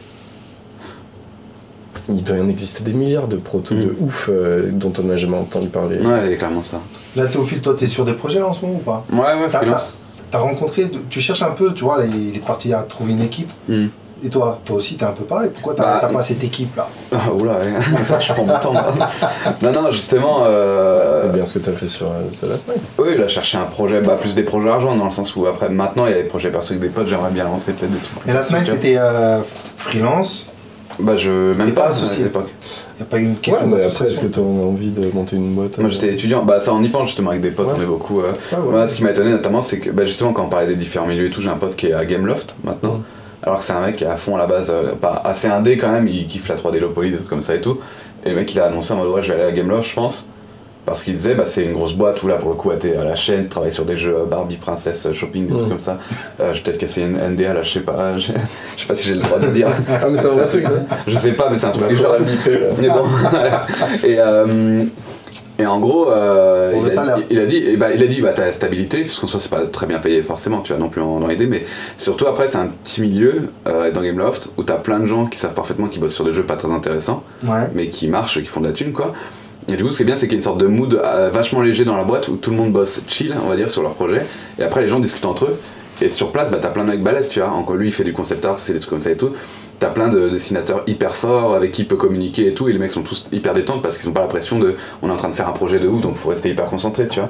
il doit y en exister des milliards de protos de Mm. ouf euh, dont on n'a jamais entendu parler. Ouais, il clairement ça. Là, Théophile, toi, t'es sur des projets là, en ce moment ou pas? Ouais, ouais, T'as- freelance. T'as rencontré, tu cherches un peu, tu vois, les, les parties à trouver une équipe? Mm. Et toi, toi aussi, t'es un peu pareil. Pourquoi t'as Bah, pas cette équipe là Ah, oula, ouais. ça, je prends mon temps. là. non, non, justement. euh, C'est bien ce que t'as fait sur euh, The Last Night. Oui, là, chercher un projet, bah, plus des projets argent, dans le sens où après, maintenant, il y a des projets perso avec des potes, j'aimerais bien lancer peut-être des trucs. Et la semaine, Tu vois. t'étais euh, freelance? Bah, je. Même pas pas associé. à l'époque. Y a pas eu une Ouais, question mais après, est-ce que t'as envie de monter une boîte Moi, euh, j'étais étudiant. Bah, ça, on y pense justement avec des potes, Ouais. on est beaucoup. euh, ouais, ouais. Moi, ce qui m'a étonné notamment, c'est que bah, justement, quand on parlait des différents milieux et tout, j'ai un pote qui est à Gameloft maintenant. Mm. Alors que c'est un mec qui est à fond à la base, euh, pas assez indé quand même, il kiffe la 3D low poly, des trucs comme ça et tout. Et le mec il a annoncé en mode ouais, je vais aller à Gameloft, je pense. Parce qu'il disait, bah, c'est une grosse boîte où là, pour le coup, t'es à la chaîne, tu travailles sur des jeux euh, Barbie, Princesse, euh, Shopping, des trucs Mm. comme ça. Euh, je vais peut-être casser une NDA là, je sais pas, je sais pas si j'ai le droit de dire. Ah, mais c'est un vrai truc, ça. Je sais pas, mais c'est un truc Bah, genre. biper, là. Mais bon. et, euh, et en gros, euh, il, a, salaire. il a dit, et bah, il a dit, bah, t'as la stabilité, parce qu'en soi, c'est pas très bien payé forcément, tu vas non plus en, en aider, mais surtout après, c'est un petit milieu euh, dans Gameloft où t'as plein de gens qui savent parfaitement qu'ils bossent sur des jeux pas très intéressants, Ouais. mais qui marchent, qui font de la thune, quoi. Et du coup, ce qui est bien, c'est qu'il y a une sorte de mood euh, vachement léger dans la boîte où tout le monde bosse chill, on va dire, sur leur projet, et après, les gens discutent entre eux. Et sur place, bah, t'as plein de mecs balèzes, tu vois. Encore lui, il fait du concept art, c'est des trucs comme ça et tout. T'as plein de dessinateurs hyper forts avec qui il peut communiquer et tout. Et les mecs sont tous hyper détentes parce qu'ils ont pas la pression de on est en train de faire un projet de ouf, donc faut rester hyper concentré, tu vois.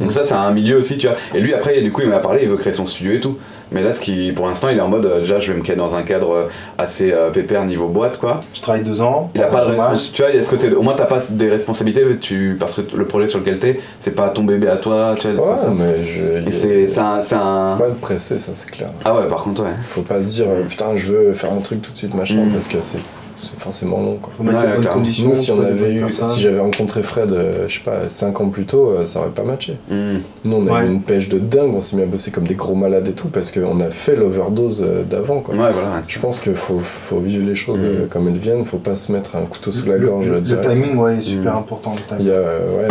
Donc ça, c'est un milieu aussi, tu vois. Et lui, après, du coup, il m'a parlé, il veut créer son studio et tout. Mais là, ce qui, pour l'instant, il est en mode, euh, déjà, je vais me créer dans un cadre euh, assez euh, pépère niveau boîte, quoi. Je travaille deux ans. Il a pas de responsabilité. Tu vois, il y a ce côté. de- Au moins, t'as pas des responsabilités, tu, parce que le projet sur lequel t'es, c'est pas ton bébé à toi, tu vois. Ouais, ça. mais je. C'est c'est un. c'est un- Faut pas être pressé, ça c'est clair. Ah ouais, par contre, ouais. Faut pas se dire putain, je veux faire un truc tout de suite, machin, Mm. parce que c'est c'est forcément long quoi. Faut mettre Ouais, les bonnes clairement. conditions. Nous, si on avait eu, j'avais rencontré Fred, euh, je sais pas, 5 ans plus tôt, euh, ça aurait pas matché. Hmm. Nous, on a Ouais. eu une pêche de dingue, on s'est mis à bosser comme des gros malades et tout, parce qu'on a fait l'overdose euh, d'avant quoi. Ouais, voilà. Je pense qu'il faut, faut vivre les choses Mm. euh, comme elles viennent, faut pas se mettre un couteau sous la Le- gorge Le, timing, ouais, est super Mm. important. Le Il timing. y a, euh, ouais,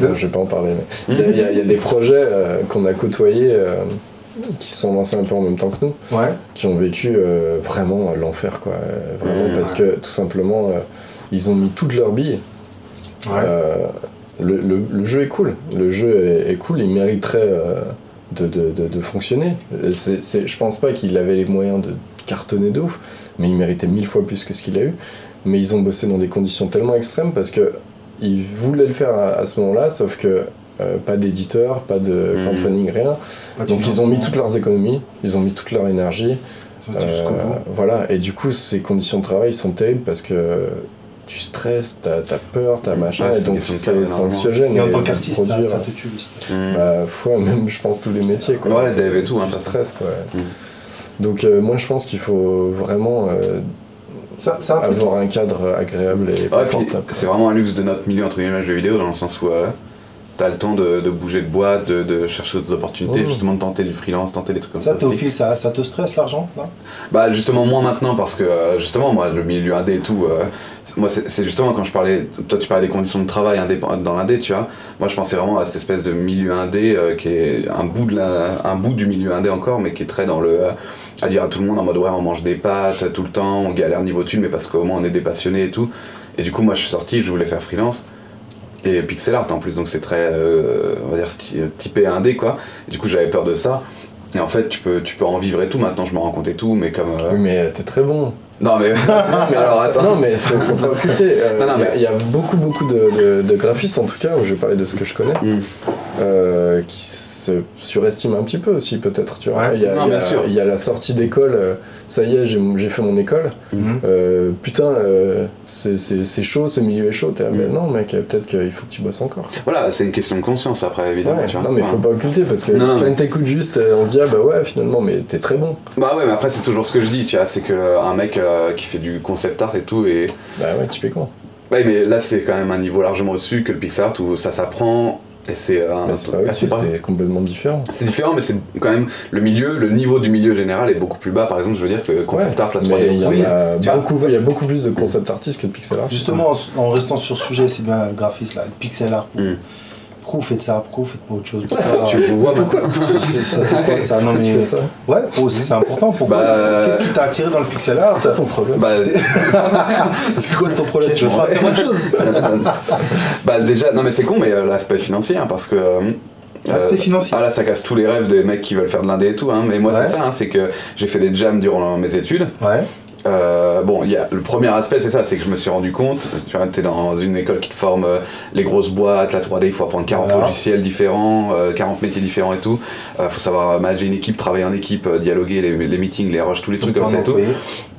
Le- non, je vais pas en parler, mais il y a- il y, a- il y a des projets euh, qu'on a côtoyés euh, qui se sont lancés un peu en même temps que nous, Ouais. qui ont vécu euh, vraiment l'enfer, quoi. euh, Vraiment, Mm. parce que tout simplement, euh, ils ont mis toutes leurs billes. Ouais. Euh, le, le- le jeu est cool, le jeu est, est cool, il mériterait de, de- de- de fonctionner. C'est, c'est- je pense pas qu'il avait les moyens de cartonner de ouf, mais il méritait mille fois plus que ce qu'il a eu. Mais ils ont bossé dans des conditions tellement extrêmes parce que ils voulaient le faire à, à ce moment-là, sauf que euh, pas d'éditeur, pas de crowdfunding, rien. Pas Donc ils ont mis toutes leurs économies, ils ont mis toute leur énergie. Euh, voilà, et du coup, ces conditions de travail sont terribles parce que tu stresses, t'as as peur, t'as machin, Ouais, et donc c'est anxiogène. Et en tant qu'artiste, ça, ça te tue. Hmm. Bah, foi, même je pense tous les métiers quoi. Ouais, dev et tout, hein, stress quoi. Mm. Donc euh, moi je pense qu'il faut vraiment euh, Ça, ça, avoir un cadre agréable et Ouais, confortable. c'est vraiment un luxe de notre milieu entre guillemets jeux vidéo dans le sens où euh, t'as le temps de, de bouger de boîte, de, de chercher d'autres opportunités, Mhm. justement de tenter du freelance, tenter des trucs comme ça, ça. aussi. Ça, ça te stresse l'argent non Bah justement moins maintenant parce que euh, justement moi le milieu indé et tout, euh, c'est- moi c'est c'est justement quand je parlais, toi tu parlais des conditions de travail indép- dans l'indé tu vois, moi je pensais vraiment à cette espèce de milieu indé euh, qui est un bout, de la- un bout du milieu indé encore mais qui est très dans le, euh, à dire à tout le monde en mode ouais on mange des pâtes tout le temps, on galère niveau thune mais parce qu'au moins on est des passionnés et tout, et du coup moi je suis sorti, je voulais faire freelance. Et pixel art en plus, donc c'est très, euh, on va dire, typé indé quoi. Et du coup j'avais peur de ça. Et en fait, tu peux, tu peux en vivre et tout. Maintenant, je me rends compte et tout, mais comme. euh, Oui mais t'es très bon. Non, mais. Non mais, Alors, attends. non, mais faut, faut pas occulter. Euh, Il y a- mais- il y, a beaucoup beaucoup de, de- de graphistes en tout cas, je vais parler de ce que je connais, euh, qui se surestiment un petit peu aussi peut-être. Tu vois. Ouais. Il y, a- Non, il y a- bien sûr. il y a la sortie d'école. Ça y est, j'ai fait mon école. Mhm. Euh, putain, euh, c'est- chaud, ce milieu est chaud. Mais Mm. non, mec, peut-être qu'il faut que tu bosses encore. Voilà, c'est une question de conscience après, évidemment. Ouais, tu vois. non, mais faut pas occulter parce que Non, si mais- on t'écoute juste, euh, on se dit, ah bah ouais, finalement, mais t'es très bon. Bah ouais, mais après, c'est toujours ce que je dis, tu vois. C'est qu'un mec euh, qui fait du concept art et tout, et. Bah ouais, typiquement. Ouais, mais là, c'est quand même un niveau largement au-dessus que le pixel art où ça s'apprend. Et c'est euh, un Mais c'est truc pas complètement différent. C'est différent, mais c'est quand même le milieu, le niveau du milieu général est beaucoup plus bas. Par exemple, je veux dire que le concept Ouais, art, la 3D, mais il y, oui, a beaucoup, il y a beaucoup plus de concept artistes que de pixel art. Justement, en, en restant sur ce sujet, c'est bien le graphisme, là, le pixel art. Mm. Pourquoi vous faites ça? Pourquoi vous faites pas autre chose? Pourquoi, Tu vous vois pourquoi C'est quoi? Ça Non, mais- ça? Ouais, oh, c'est important. Pourquoi Bah, Qu'est-ce qui t'a attiré dans le pixel art? C'est ton problème? Bah, C'est- quoi ton problème? Tu veux pas faire autre chose? Bah déjà, non mais c'est con, mais euh, l'aspect financier, hein, parce que. euh, L'aspect euh, financier. Ah là, ça casse tous les rêves des mecs qui veulent faire de l'indé et tout, hein, mais moi Ouais. c'est ça, hein, c'est que j'ai fait des jams durant mes études, Ouais. Euh, bon, il y a le premier aspect, c'est ça, c'est que je me suis rendu compte. Tu vois, t'es dans une école qui te forme euh, les grosses boîtes, la 3D, il faut apprendre 40 Voilà. logiciels différents, euh, 40 métiers différents et tout. Il faut savoir manager une équipe, travailler en équipe, euh, dialoguer, les, les meetings, les rushs, tous les trucs comme ça et tout.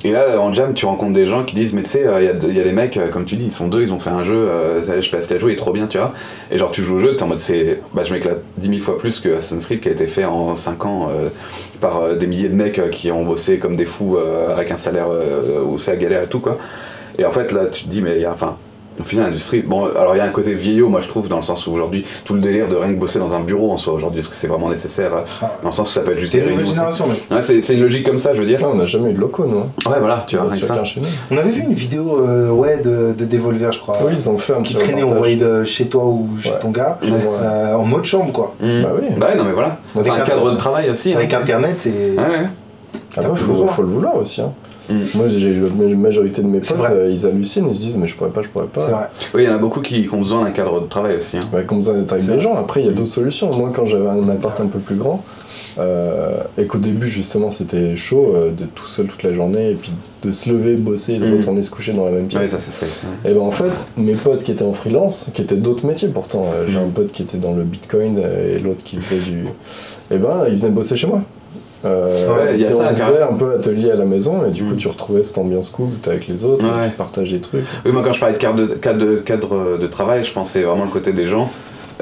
Et là, en jam, tu rencontres des gens qui disent, mais tu sais, il y, a de- y a des mecs, euh, comme tu dis, ils sont deux, ils ont fait un jeu, euh, ça, je passe à jouer, il est trop bien, tu vois. Et genre, tu joues au jeu, t'es en mode, c'est, bah, je m'éclate 10 000 fois plus que Assassin's Creed qui a été fait en 5 ans euh, par euh, des milliers de mecs euh, qui ont bossé comme des fous euh, avec un salaire euh, où c'est la galère et tout, quoi. Et en fait, là, tu te dis, mais il y a, enfin, au final, l'industrie, bon, alors il y a un côté vieillot, moi je trouve, dans le sens où aujourd'hui, tout le délire de rien que bosser dans un bureau en soi, aujourd'hui, est-ce que c'est vraiment nécessaire euh, Ah. Dans le sens où ça peut être juste C'est une nouvelle génération, c'est- Ouais, c'est, une logique comme ça, je veux dire. Ah, on n'a jamais eu de locaux, nous. hein. Ouais, voilà, tu vois, ça. chacun chez nous. On avait vu une vidéo euh, ouais, de, de Devolver, je crois. Oui, ils ont fait un qui petit traînait, on voyait de chez toi ou chez Ouais. ton gars, euh, en mode chambre, quoi. Mmh. Bah oui. Bah ouais, non mais voilà. C'est un cadre de travail aussi. hein, Avec Internet. Ouais, ouais. Après, plus faut, le vouloir aussi. hein. Mm. Moi, j'ai la majorité de mes potes, euh, ils hallucinent, ils se disent, mais je pourrais pas, je pourrais pas. vrai. Oui, il y en a beaucoup qui, qui ont besoin d'un cadre de travail aussi. Hein. Ouais, comme besoin d'être avec des vrai. gens. Après, il y a d'autres solutions. Moi, quand j'avais un appart un peu plus grand, euh, et qu'au début, justement, c'était chaud euh, d'être tout seul toute la journée, et puis de se lever, bosser, et de Mm. retourner se coucher dans la même pièce. Ouais, ça c'est space. hein. Et ben en fait, mes potes qui étaient en freelance, qui étaient d'autres métiers pourtant, euh, j'ai Mm. un pote qui était dans le bitcoin et l'autre qui faisait du. Et ben ils venaient bosser chez moi. Euh, Ouais, il y a ça, on faisait un peu atelier à la maison et du coup Mm. tu retrouvais cette ambiance cool où t'es avec les autres, Ouais. tu partages des trucs. Oui, moi quand je parlais de cadre de, cadre de, cadre de travail, je pensais vraiment le côté des gens,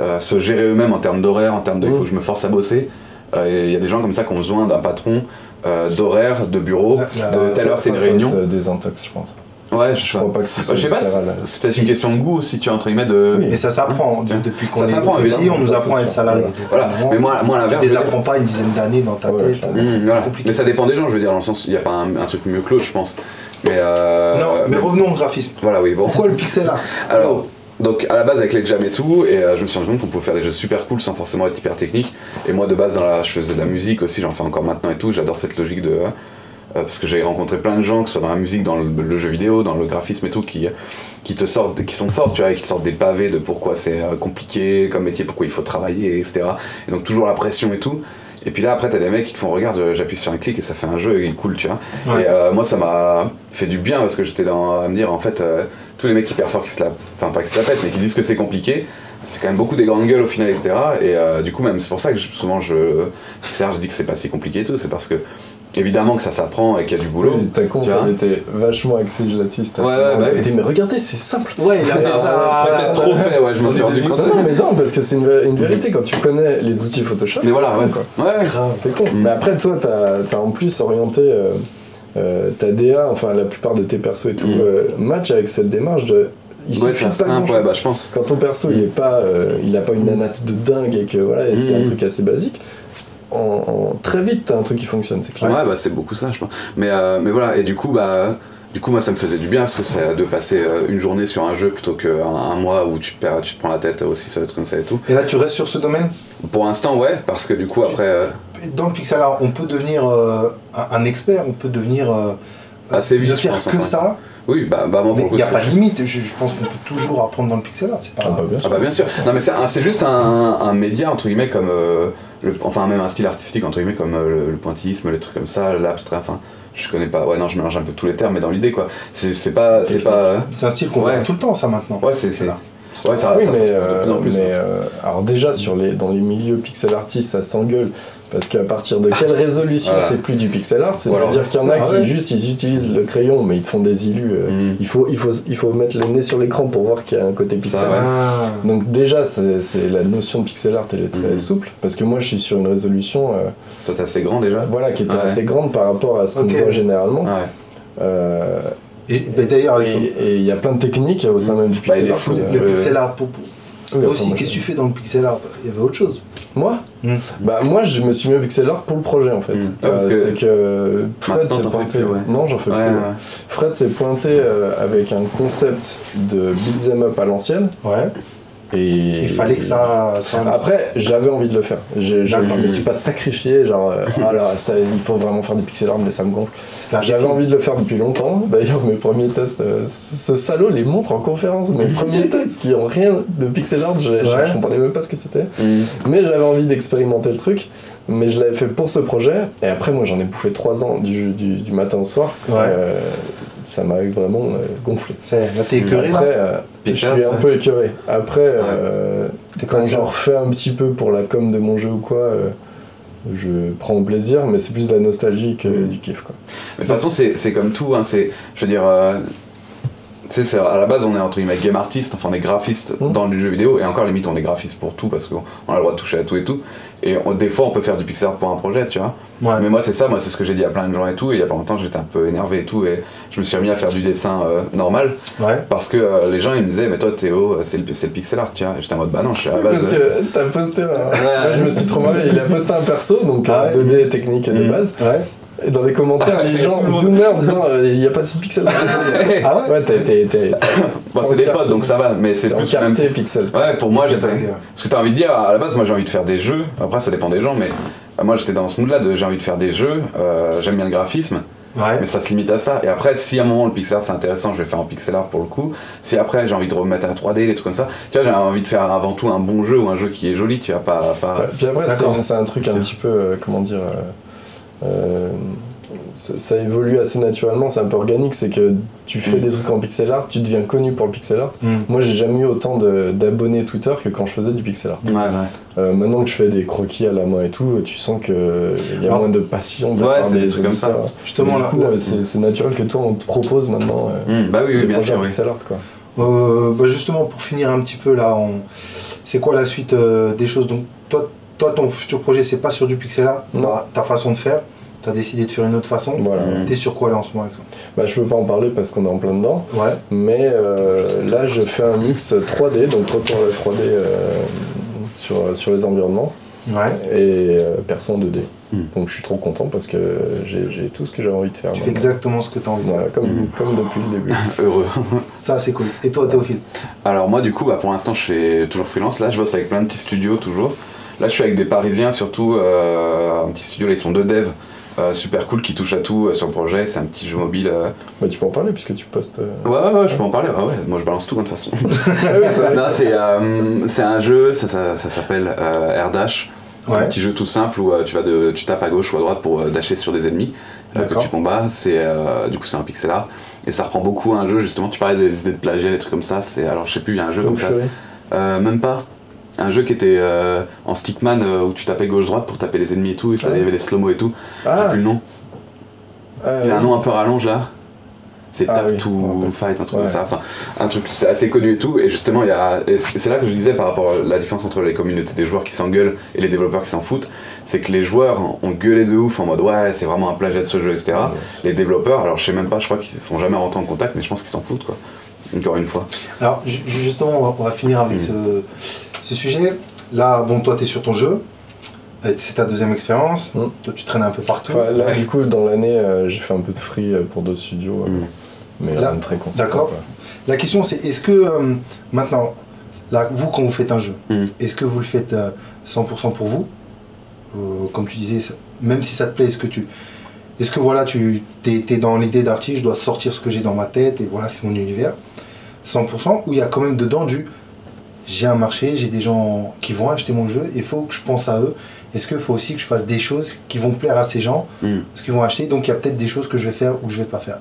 euh, se gérer eux-mêmes en termes d'horaire, en termes de il faut Mm. que je me force à bosser. Euh, Il y a des gens comme ça qui ont besoin d'un patron, euh, d'horaire, de bureau. La- la- de telle heure c'est une Ça, ça, réunion. c'est des intox, je pense. Ouais, je Je crois pas que ce Euh, soit Je sais pas, c'est- peut-être une question de goût si tu es entre guillemets de. Oui. Mais ça s'apprend de- depuis qu'on est évidemment, on nous apprend à être salarié. Voilà. Mais moi, moi tu l'inverse. je veux dire- désapprends pas une dizaine d'années dans ta tête. c'est Mmh. Mais ça dépend des gens, je veux dire, dans le sens, il n'y a pas un, truc mieux que l'autre, je pense. Mais, euh, Non, mais revenons au graphisme. Voilà, oui, bon. Pourquoi le pixel art Alors, donc à la base avec les jams et tout, et euh, je me suis rendu compte qu'on pouvait faire des jeux super cool sans forcément être hyper technique. Et moi de base, dans la, je faisais de la musique aussi, j'en fais encore maintenant et tout. J'adore cette logique de euh, parce que j'ai rencontré plein de gens, que ce soit dans la musique, dans le, le jeu vidéo, dans le graphisme et tout, qui qui te sortent, qui sont forts, tu vois, et qui te sortent des pavés de pourquoi c'est euh, compliqué comme métier, pourquoi il faut travailler, etc. Et donc toujours la pression et tout. Et puis là après t'as des mecs qui te font regarde, euh, j'appuie sur un clic et ça fait un jeu et il est cool, tu vois. Ouais. Et euh, moi, ça m'a fait du bien parce que j'étais dans à me dire, en fait, euh, tous les mecs hyper forts qui se la. Enfin, pas qui se la pètent, mais qui disent que c'est compliqué, c'est quand même beaucoup des grandes gueules au final, etc. Et euh, du coup, même, c'est pour ça que je- souvent, je. Serge, dis que c'est pas si compliqué et tout, c'est parce que, évidemment, que ça s'apprend et qu'il y a du boulot. Oui, ta conf elle était vachement axée là-dessus. c'était Ouais, ouais, bah Elle oui. était, mais regardez, c'est simple. Ouais, il a fait Ah, ça. peut-être trop fait, ouais, je m'en suis rendu compte. Non, non, mais non, parce que c'est une, vé- une vérité. Quand tu connais les outils Photoshop, Mais c'est voilà, con, ouais. quoi. Ouais, Grave. C'est con. Mm. Mais après, toi, t'as as en plus orienté euh, euh, ta DA, enfin la plupart de tes persos et tout, Mm. euh, match avec cette démarche de. Il ouais, suffit pas grand-chose. ouais, bah, je pense. Quand ton perso il est pas, euh, il a pas une nanate de dingue et que voilà, c'est Mm. un truc assez basique. En, en- très vite, t'as un truc qui fonctionne, c'est clair. Ouais, bah, c'est beaucoup ça, je pense. Mais, euh, mais voilà, et du coup, bah. Du coup, moi, ça me faisait du bien parce que c'est de passer euh, une journée sur un jeu plutôt qu'un un mois où tu te, perds, tu te prends la tête aussi sur des trucs comme ça et tout. Et là, tu restes sur ce domaine? Pour l'instant, ouais, parce que du coup, après, euh, Dans le pixel art, on peut devenir euh, un, expert, on peut devenir. euh, Assez vite, ne je faire pense, que enfin. ça, oui, bah, bah moi, il n'y a pas de limite. Je, je pense qu'on peut toujours apprendre dans le pixel art. C'est pas. Ah bah, bien Ah sûr. bah bien sûr. Non mais c'est juste un, un média entre guillemets comme euh, le, enfin même un style artistique entre guillemets comme euh, le, le pointillisme, les trucs comme ça, l'abstrait. Enfin, je connais pas. Ouais non, je mélange un peu tous les termes, mais dans l'idée quoi. C'est pas, c'est pas. C'est un style qu'on Ouais. voit tout le temps, ça maintenant. Ouais c'est. Ouais ça. oui, ça mais, retrouve de plus en euh, plus. mais, euh, alors déjà sur les, dans les milieux pixel artistes, ça s'engueule parce qu'à partir de quelle résolution Voilà. c'est plus du pixel art C'est-à-dire qu'il y en a Ah qui ouais. juste ils utilisent le crayon mais ils te font des illus. euh, Mm. il, faut, il, faut, il faut mettre le nez sur l'écran pour voir qu'il y a un côté pixel art. Ah. Donc déjà c'est c'est la notion de pixel art elle est très Mhm. souple parce que moi je suis sur une résolution euh, Toi t'es assez grand déjà. voilà qui était Ouais. assez grande par rapport à ce qu'on voit généralement. Ah ouais. Euh, Et d'ailleurs, il y a plein de techniques au sein même du Bah, pixel art. euh, le pixel art, pour, pour- oui, aussi, moi, qu'est-ce que tu fais dans le pixel art? Il y avait autre chose. Moi? Mm. Bah moi je me suis mis au pixel art pour le projet en fait. Mm. Euh, Ah, que c'est que Fred s'est pointé. plus, ouais. Non j'en fais Ouais, plus. ouais. Fred s'est pointé euh, avec un concept de beat'em up à l'ancienne Ouais. Et Il fallait que ça. ça- Après, j'avais envie de le faire. Je, je, me suis pas sacrifié, genre, euh, ah ça, il faut vraiment faire du pixel art, mais ça me gonfle. J'avais envie de le faire depuis longtemps. D'ailleurs, mes premiers tests, euh, ce salaud les montre en conférence. Mes premiers tests qui ont rien de pixel art, je, je- Ouais. je comprenais même pas ce que c'était. Mm. Mais j'avais envie d'expérimenter le truc. Mais je l'avais fait pour ce projet. Et après, moi, j'en ai bouffé 3 ans du, du, du matin au soir. Ouais. Euh, ça m'a vraiment euh, gonflé. Là, t'es écœuré, Après, là euh, je suis un peu écœuré. Après, euh, quand j'en refais un petit peu pour la com de mon jeu ou quoi, euh, je prends plaisir, mais c'est plus de la nostalgie que Mm. du kiff. Quoi. Mais de toute façon, c'est comme tout. Hein, c'est, je veux dire, euh, tu sais, c'est- à la base, on est entre guillemets game artiste, enfin, on est graphiste Mm. dans le jeu vidéo, et encore limite, on est graphiste pour tout parce qu'on on a le droit de toucher à tout et tout. Et on- des fois, on peut faire du pixel art pour un projet, tu vois. Ouais. Mais moi, c'est ça, moi, c'est ce que j'ai dit à plein de gens et tout. Et il y a pas longtemps, j'étais un peu énervé et tout, et je me suis remis à faire du dessin euh, normal Ouais. parce que euh, les gens ils me disaient, mais toi, Théo, c'est le, le pixel art, tu vois. Et J'étais en mode, bah non, je suis à la base. Parce que t'as posté là. Ouais. Moi, je me suis trop marré. Il a posté un perso, donc Ah euh, ouais 2D technique de Mm. base. Et dans les commentaires, les gens zoomaient en disant euh, il n'y a pas si de pixels. Ah ouais ouais, t'es t'es- t'es- Bon, c'est des potes, donc ça va, mais c'est plus même. pixel. Ouais, pour moi, j'étais. Ce que t'as envie de dire, à la base, moi j'ai envie de faire des jeux. Après, ça dépend des gens, mais euh, moi j'étais dans ce mood-là de j'ai envie de faire des jeux. euh, J'aime bien le graphisme, Ouais. mais ça se limite à ça. Et après, si à un moment le pixel art c'est intéressant, je vais faire en pixel art pour le coup. Si après j'ai envie de remettre un 3D, des trucs comme ça, tu vois, j'ai envie de faire avant tout un bon jeu ou un jeu qui est joli, tu vois, pas. pas... Ouais, puis après, c'est c'est un truc un petit peu, euh, comment dire, euh, ça, ça évolue assez naturellement, c'est un peu organique, c'est que tu fais Mm. des trucs en pixel art, tu deviens connu pour le pixel art. Mm. Moi, j'ai jamais eu autant de- d'abonnés Twitter que quand je faisais du pixel art. Ouais, ouais. Euh, maintenant que je fais des croquis à la main et tout, tu sens qu'il y a Ah. moins de passion de Ouais, des des trucs comme ça. Justement, du là, coup, là- euh, c'est c'est naturel que toi, on te propose maintenant euh, Hmm, bah oui, oui, des bien projets sûr, oui. pixel art, quoi. Euh, bah justement, pour finir un petit peu là, on... c'est quoi la suite euh, des choses? Donc, toi, toi, ton futur projet, c'est pas sur du pixel art, Non. ta, ta façon de faire, t'as décidé de faire une autre façon. Voilà. Mm. T'es sur quoi là en ce moment, Alexandre Bah, je peux pas en parler parce qu'on est en plein dedans. Ouais. Mais euh, là, je fais un mix 3D, donc retour à la 3D euh, sur, sur les environnements Ouais. et euh, perso en 2D. Hmm. Donc je suis trop content parce que j'ai j'ai tout ce que j'avais envie de faire. Tu fais exactement ce que t'as envie de Voilà, faire. comme, Hmm. comme depuis le début. Heureux. Ça, c'est cool. Et toi, Théophile Alors moi du coup bah, pour l'instant je suis toujours freelance, là je bosse avec plein de petits studios toujours. Là je suis avec des parisiens surtout, euh, un petit studio là ils sont deux devs, euh, super cool qui touchent à tout euh, sur le projet, c'est un petit jeu mobile. euh. Bah, tu peux en parler puisque tu postes. euh. Ouais ouais ouais je peux en parler, ah ouais moi je balance tout de toute façon. Ah c'est euh, c'est un jeu, ça, ça, ça s'appelle Air Dash. Un petit jeu tout simple où tu vas de, tu tapes à gauche ou à droite pour dasher sur des ennemis que tu combats. C'est du coup c'est un pixel art et ça reprend beaucoup un jeu justement. Tu parlais des idées de plagiat, des trucs comme ça. C'est alors je sais plus il y a un jeu comme ça. Euh, même pas. Un jeu qui était euh, en stickman euh, où tu tapais gauche-droite pour taper les ennemis et tout, et ça, Ah. il y avait des slow-mo et tout. J'ai Ah, plus le nom. ah, Il y a un nom un peu rallonge là. C'est Ah Tap oui, to. Fight, un truc Ouais. comme ça. Enfin, un truc c'est assez connu et tout. Et justement, il y a. et c- C'est là que je disais par rapport à la différence entre les communautés des joueurs qui s'engueulent et les développeurs qui s'en foutent. C'est que les joueurs ont gueulé de ouf en mode ouais, c'est vraiment un plagiat de ce jeu, etc. Ouais, Les développeurs, alors je sais même pas, je crois qu'ils sont jamais rentrés en contact, mais je pense qu'ils s'en foutent quoi. Encore une fois. Alors, ju- justement, on va, on va finir avec Mm. ce, ce sujet. Là, bon, toi, t'es sur ton jeu. C'est ta deuxième expérience. Mm. Toi, tu traînes un peu partout. Enfin, là, du coup, dans l'année, euh, j'ai fait un peu de free euh, pour d'autres studios, euh, Mm. mais Là, très conséquent. d'accord. La question, c'est est-ce que euh, maintenant, là, vous, quand vous faites un jeu, Mm. est-ce que vous le faites euh, 100% pour vous? Euh, Comme tu disais, ça- même si ça te plaît, est-ce que tu. Est-ce que voilà, tu es, dans l'idée d'artiste, je dois sortir ce que j'ai dans ma tête et voilà, c'est mon univers? 100% ou il y a quand même dedans du j'ai un marché, j'ai des gens qui vont acheter mon jeu, il faut que je pense à eux. Est-ce qu'il faut aussi que je fasse des choses qui vont plaire à ces gens, Mm. parce qu'ils vont acheter, donc il y a peut-être des choses que je vais faire ou que je vais pas faire.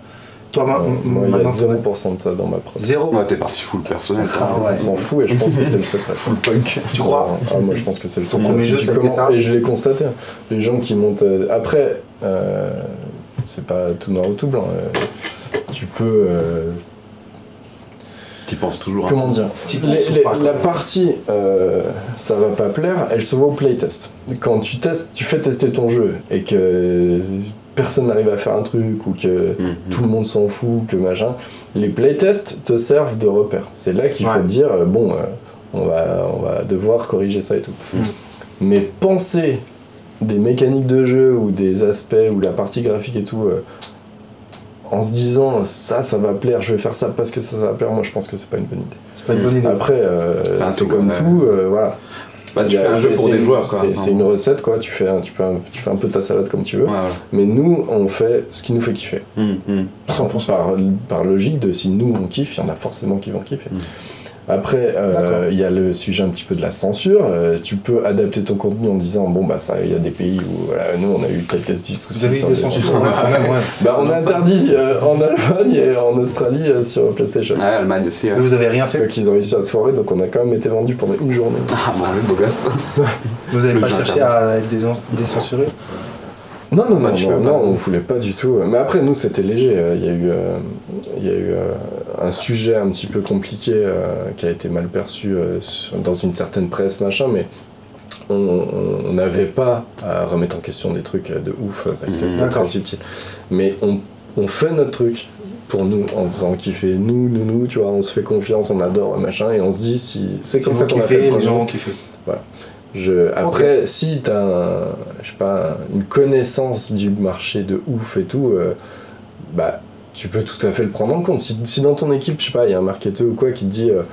Toi, ma- Euh, moi, il y a maintenant, 0% de ça dans ma prod. zéro? Ouais, t'es parti full personnel. Ah ouais. On s'en fout et je pense que c'est le secret. Full punk. Tu crois? Ah, Moi, je pense que c'est le secret. Si jeu, tu commences- ça? Et je l'ai constaté. Les gens qui montent. euh, Après, euh, c'est pas tout noir ou tout blanc. euh, Tu peux. T'y penses toujours. Comment dire Les- les- pas, La partie euh, ça va pas plaire, elle se voit au playtest. Quand tu testes, tu fais tester ton jeu et que personne n'arrive à faire un truc ou que Mhm. tout le monde s'en fout, que machin, les playtests te servent de repère. C'est là qu'il faut Ouais. te dire euh, bon, euh, on, va, on va devoir corriger ça et tout. Mhm. Mais penser des mécaniques de jeu ou des aspects ou la partie graphique et tout euh, en se disant ça, ça va plaire, je vais faire ça parce que ça, ça va plaire, moi je pense que c'est pas une bonne idée. C'est pas une bonne idée. Après, euh, C'est un c'est tout, comme tout, euh, voilà. Bah, tu a- fais un jeu c'est- pour des une- joueurs, quoi. C'est une recette, quoi. Tu fais, un, tu, fais un- tu fais un peu ta salade comme tu veux. Voilà. Mais nous, on fait ce qui nous fait kiffer. Hum, hum. 100%. Par, par logique de si nous on kiffe, il y en a forcément qui vont kiffer. Mm. Après, euh, il y a le sujet un petit peu de la censure. Euh, tu peux adapter ton contenu en disant bon bah ça, il y a des pays où voilà, nous on a eu quelques petits soucis. Vous avez eu sur des des- censures ouais, quand même, ouais. Bah, on a interdit euh, en Allemagne et en Australie euh, sur PlayStation. Ouais, Allemagne aussi. ouais. Mais vous avez rien fait Donc ils ont réussi à se foirer, donc on a quand même été vendu pendant une journée. Ah, bon, le beau gosse. Vous avez Le pas cherché à être décensuré Non, non, non, non, non, on voulait pas du tout. Mais après, nous, c'était léger. Euh, Il y a eu, euh, il y a eu euh, un sujet un petit peu compliqué euh, qui a été mal perçu euh, sur- dans une certaine presse, machin, mais on- n'avait pas à remettre en question des trucs euh, de ouf parce que Mhm. c'était très subtil. Mais on, on fait notre truc pour nous en faisant kiffer nous, nous, nous, tu vois, on se fait confiance, on adore, machin, et on se dit si. C'est comme ça qu'on a fait le les gens vont kiffer. Je, après, si t'as un- je sais pas, une connaissance du marché de ouf et tout, euh, bah, tu peux tout à fait le prendre en compte. Si, si dans ton équipe, je sais pas, il y a un marketeur ou quoi qui te dit euh,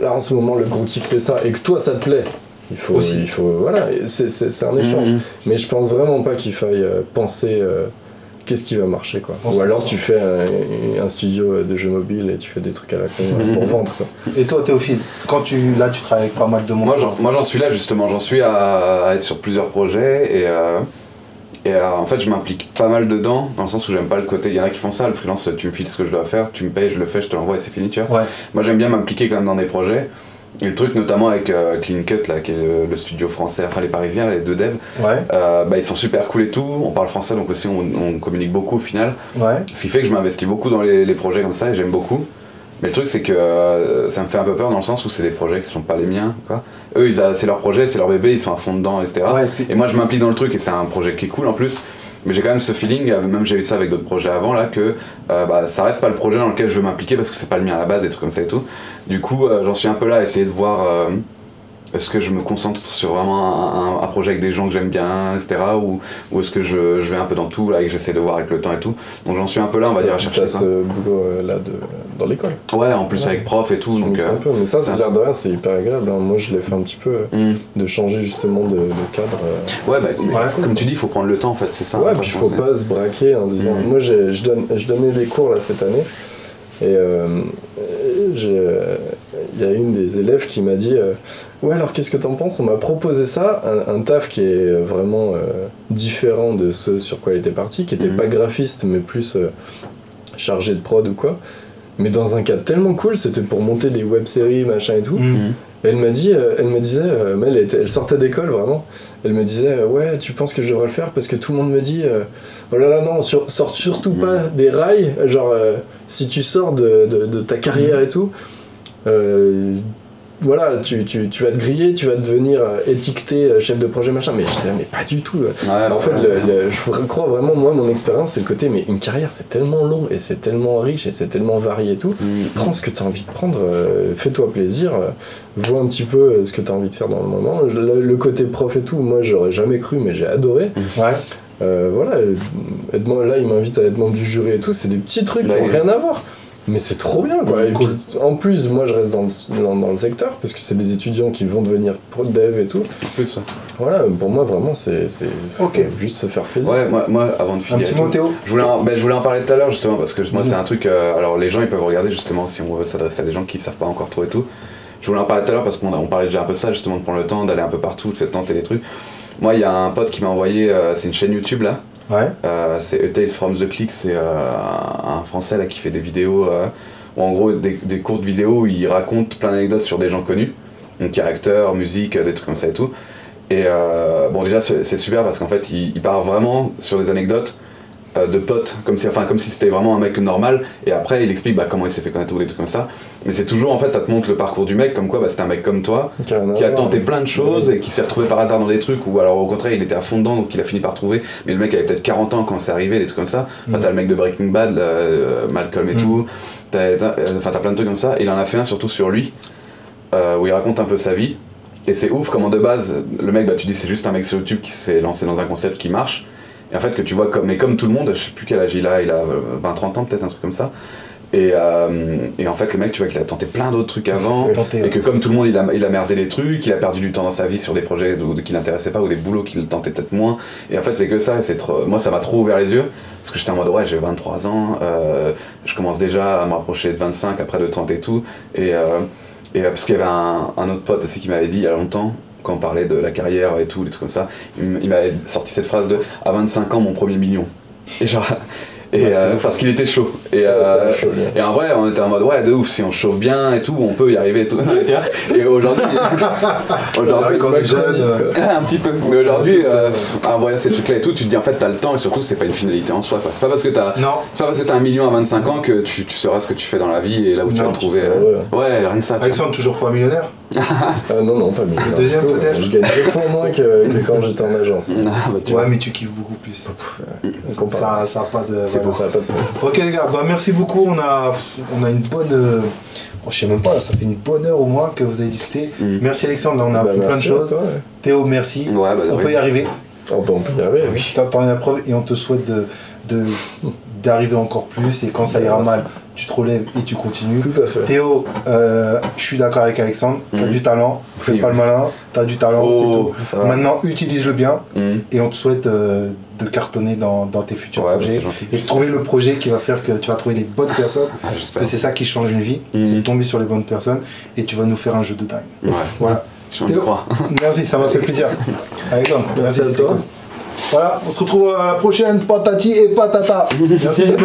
là en ce moment le gros kiff c'est ça et que toi ça te plaît, il faut, Aussi. il faut voilà, c'est, un échange. Hum, hum. Mais je pense vraiment pas qu'il faille euh, penser euh, qu'est-ce qui va marcher quoi. On Ou alors tu fais un, un studio de jeux mobiles et tu fais des trucs à la con pour vendre quoi. Et toi, Théophile, quand tu, là, tu travailles avec pas mal de monde. Moi, j'en, moi, j'en suis là justement. J'en suis à, à être sur plusieurs projets et, euh, et euh, en fait, je m'implique pas mal dedans dans le sens où j'aime pas le côté. Il y en a qui font ça, le freelance, tu me files ce que je dois faire, tu me payes, je le fais, je te l'envoie et c'est fini, tu vois. Ouais. Moi, j'aime bien m'impliquer quand même dans des projets. Et le truc, notamment avec euh, Clean Cut, là, qui est le, le studio français, enfin les Parisiens, là, les deux devs, Ouais, euh, bah, ils sont super cool et tout. On parle français, donc aussi on, on communique beaucoup au final. ouais. Ce qui fait que je m'investis beaucoup dans les, les projets comme ça et j'aime beaucoup. Mais le truc, c'est que euh, ça me fait un peu peur dans le sens où c'est des projets qui sont pas les miens. Quoi. Eux, c'est leur projet, c'est leur bébé, ils sont à fond dedans, etc. Ouais, Et moi, je m'implique dans le truc et c'est un projet qui est cool en plus. Mais j'ai quand même ce feeling, euh, même j'ai eu ça avec d'autres projets avant là, que euh, bah, ça reste pas le projet dans lequel je veux m'impliquer parce que c'est pas le mien à la base, des trucs comme ça et tout. Du coup, euh, j'en suis un peu là à essayer de voir est-ce que je me concentre sur vraiment un, un- un projet avec des gens que j'aime bien, etc. Ou, ou est-ce que je, je vais un peu dans tout là et que j'essaie de voir avec le temps et tout. Donc j'en suis un peu là, on va dire, à Tu chercher as ça. ce boulot euh, là de, dans l'école. Ouais, en plus Ouais. avec prof et tout. Je Donc, euh, un peu, mais ça, ça a c'est l'air de rien, c'est hyper agréable. hein. Moi, je l'ai fait un petit peu, euh, hmm. de changer justement de, de cadre. euh. Ouais, bah, cool. comme tu dis, il faut prendre le temps en fait, c'est ça. ouais, puis il faut pas se braquer en disant. Mhm. Moi, je, donne, je donnais des cours là cette année, et euh, j'ai- il y a une des élèves qui m'a dit euh, Ouais, alors qu'est-ce que t'en penses? On m'a proposé ça, un, un taf qui est vraiment euh, différent de ce sur quoi elle était partie, qui était Mhm. pas graphiste, mais plus euh, chargé de prod ou quoi. Mais dans un cadre tellement cool, c'était pour monter des web-séries, machin et tout. Mhm. Et elle m'a dit, euh, elle me disait, euh, mais elle, était- elle sortait d'école vraiment. Elle me disait, euh, ouais, tu penses que je devrais le faire? Parce que tout le monde me dit, euh, oh là là non, sur, sors surtout pas des rails. Genre, euh, si tu sors de, de- de ta carrière et tout, euh, voilà, tu, tu, tu vas te griller, tu vas devenir euh, étiqueté euh, chef de projet machin. Mais j'étais là, mais pas du tout. Ouais, en fait, ouais, le- ouais. le- je crois vraiment, moi, mon expérience, c'est le côté, mais une carrière, c'est tellement long et c'est tellement riche et c'est tellement varié et tout Mhm. prends ce que tu as envie de prendre, euh, fais-toi plaisir, euh, vois un petit peu euh, ce que tu as envie de faire dans le moment. Le, le côté prof et tout, moi j'aurais jamais cru, mais j'ai adoré. Ouais. Euh, voilà, là il m'invite à être membre du jury et tout, c'est des petits trucs qui Ouais. n'ont rien à voir. Mais c'est trop bien quoi. Et Cool. puis, en plus, moi je reste dans le, dans, dans le secteur parce que c'est des étudiants qui vont devenir pro dev et tout. Plus, ouais. Voilà, pour moi vraiment c'est c'est- faut Ok. juste se faire plaisir. Ouais, moi, moi avant de Un finir. petit et tout, mot, Théo Je voulais, en, ben, je voulais en parler tout à l'heure justement parce que moi c'est un truc. euh, alors les gens ils peuvent regarder justement si on veut s'adresser à des gens qui savent pas encore trop et tout. Je voulais en parler tout à l'heure parce qu'on a- on parlait déjà un peu de ça justement de prendre le temps d'aller un peu partout, de faire tenter des trucs. Moi il y a un pote qui m'a envoyé, euh, c'est une chaîne YouTube là. Euh, c'est Tales from the Click, c'est euh, un, français là qui fait des vidéos, euh, ou en gros des, courtes vidéos où il raconte plein d'anecdotes sur des gens connus, donc qui est acteur, musique, des trucs comme ça et tout. Et bon déjà c'est super parce qu'en fait il, il part vraiment sur des anecdotes de potes, comme si, enfin, comme si c'était vraiment un mec normal, et après il explique bah, comment il s'est fait connaître ou des trucs comme ça. Mais c'est toujours en fait ça te montre le parcours du mec, comme quoi bah, c'était un mec comme toi, Qui a qui tenté plein de choses et qui s'est retrouvé par hasard dans des trucs ou alors au contraire il était à fond dedans donc il a fini par trouver. Mais le mec avait peut-être 40 ans quand c'est arrivé des trucs comme ça. Enfin, Mhm. t'as le mec de Breaking Bad là, euh, Malcolm et Mhm. tout. T'as t'as- euh, enfin t'as plein de trucs comme ça. Et il en a fait un surtout sur lui euh, où il raconte un peu sa vie. Et c'est ouf comment de base le mec bah tu dis c'est juste un mec sur YouTube qui s'est lancé dans un concept qui marche Et en fait, que tu vois, comme, mais comme tout le monde, je sais plus quel âge il a, il a 20-30 ans, peut-être un truc comme ça. Et, euh, et en fait, le mec, tu vois qu'il a tenté plein d'autres trucs avant. Tenter, Et que comme tout le monde, il a, il a merdé les trucs, il a perdu du temps dans sa vie sur des projets qui l'intéressaient pas ou des boulots qui le tentaient peut-être moins. Et en fait, c'est que ça. et c'est trop- Moi, ça m'a trop ouvert les yeux. Parce que j'étais en mode, ouais, j'ai 23 ans, euh, je commence déjà à me rapprocher de 25 après de 30 et tout. Et, euh, et euh, parce qu'il y avait un, un autre pote aussi qui m'avait dit il y a longtemps, quand on parlait de la carrière et tout, des trucs comme ça, il, m'avait sorti cette phrase de à 25 ans, mon premier million. Et genre. Et Ouais, c'est euh, parce qu'il était chaud. Et, Ouais, euh, et en vrai, on était en mode ouais, de ouf, si on chauffe bien et tout, on peut y arriver et tout. Et aujourd'hui, aujourd'hui, Macroniste, euh, un petit peu. Mais aujourd'hui, euh, voyant ces trucs-là et tout, tu te dis en fait, t'as le temps et surtout, c'est pas une finalité en soi. C'est pas parce que t'as. Non, C'est pas parce que t'as un million à 25 ans que tu, tu sauras ce que tu fais dans la vie et là où tu vas te trouver. Ouais, rien que ça. Alexandre, toujours pas millionnaire? Ah non, non, pas non, Deuxième, peut-être Je gagne deux fois moins que, que quand j'étais en agence. Ah, bah, tu Ouais, vois. mais tu kiffes beaucoup plus. Compare. Ça, ça a pas de. C'est voilà. ça, pas de problème. Ok les gars, bah merci beaucoup. On a, on a une bonne. euh, oh, je sais même pas, là, ça fait une bonne heure au moins que vous avez discuté. Mm. Merci Alexandre, là on a Bah, appris plein de choses. toi, ouais. Théo, merci. Ouais, bah, on peut y arriver. Oh, bah, on peut y arriver, oui. T'as t'en es la preuve et on te souhaite de, de- d'arriver encore plus. Et quand ça ira mal, tu te relèves et tu continues. Tout à fait. Théo, euh, je suis d'accord avec Alexandre. T'as Mhm. du talent. Fais Oui, pas oui. le malin. T'as du talent, c'est Oh, tout. Maintenant, utilise-le bien Mhm. et on te souhaite euh, de cartonner dans, dans tes futurs Ouais, bah, projets et de trouver le projet qui va faire que tu vas trouver les bonnes personnes. Ah, Parce que c'est ça qui change une vie, Mhm. c'est de tomber sur les bonnes personnes et tu vas nous faire un jeu de dingue. Ouais, Voilà. croire. Merci, ça m'a fait plaisir. Alexandre, Merci à toi. cool. Voilà, on se retrouve à la prochaine, patati et patata. Merci, c'est.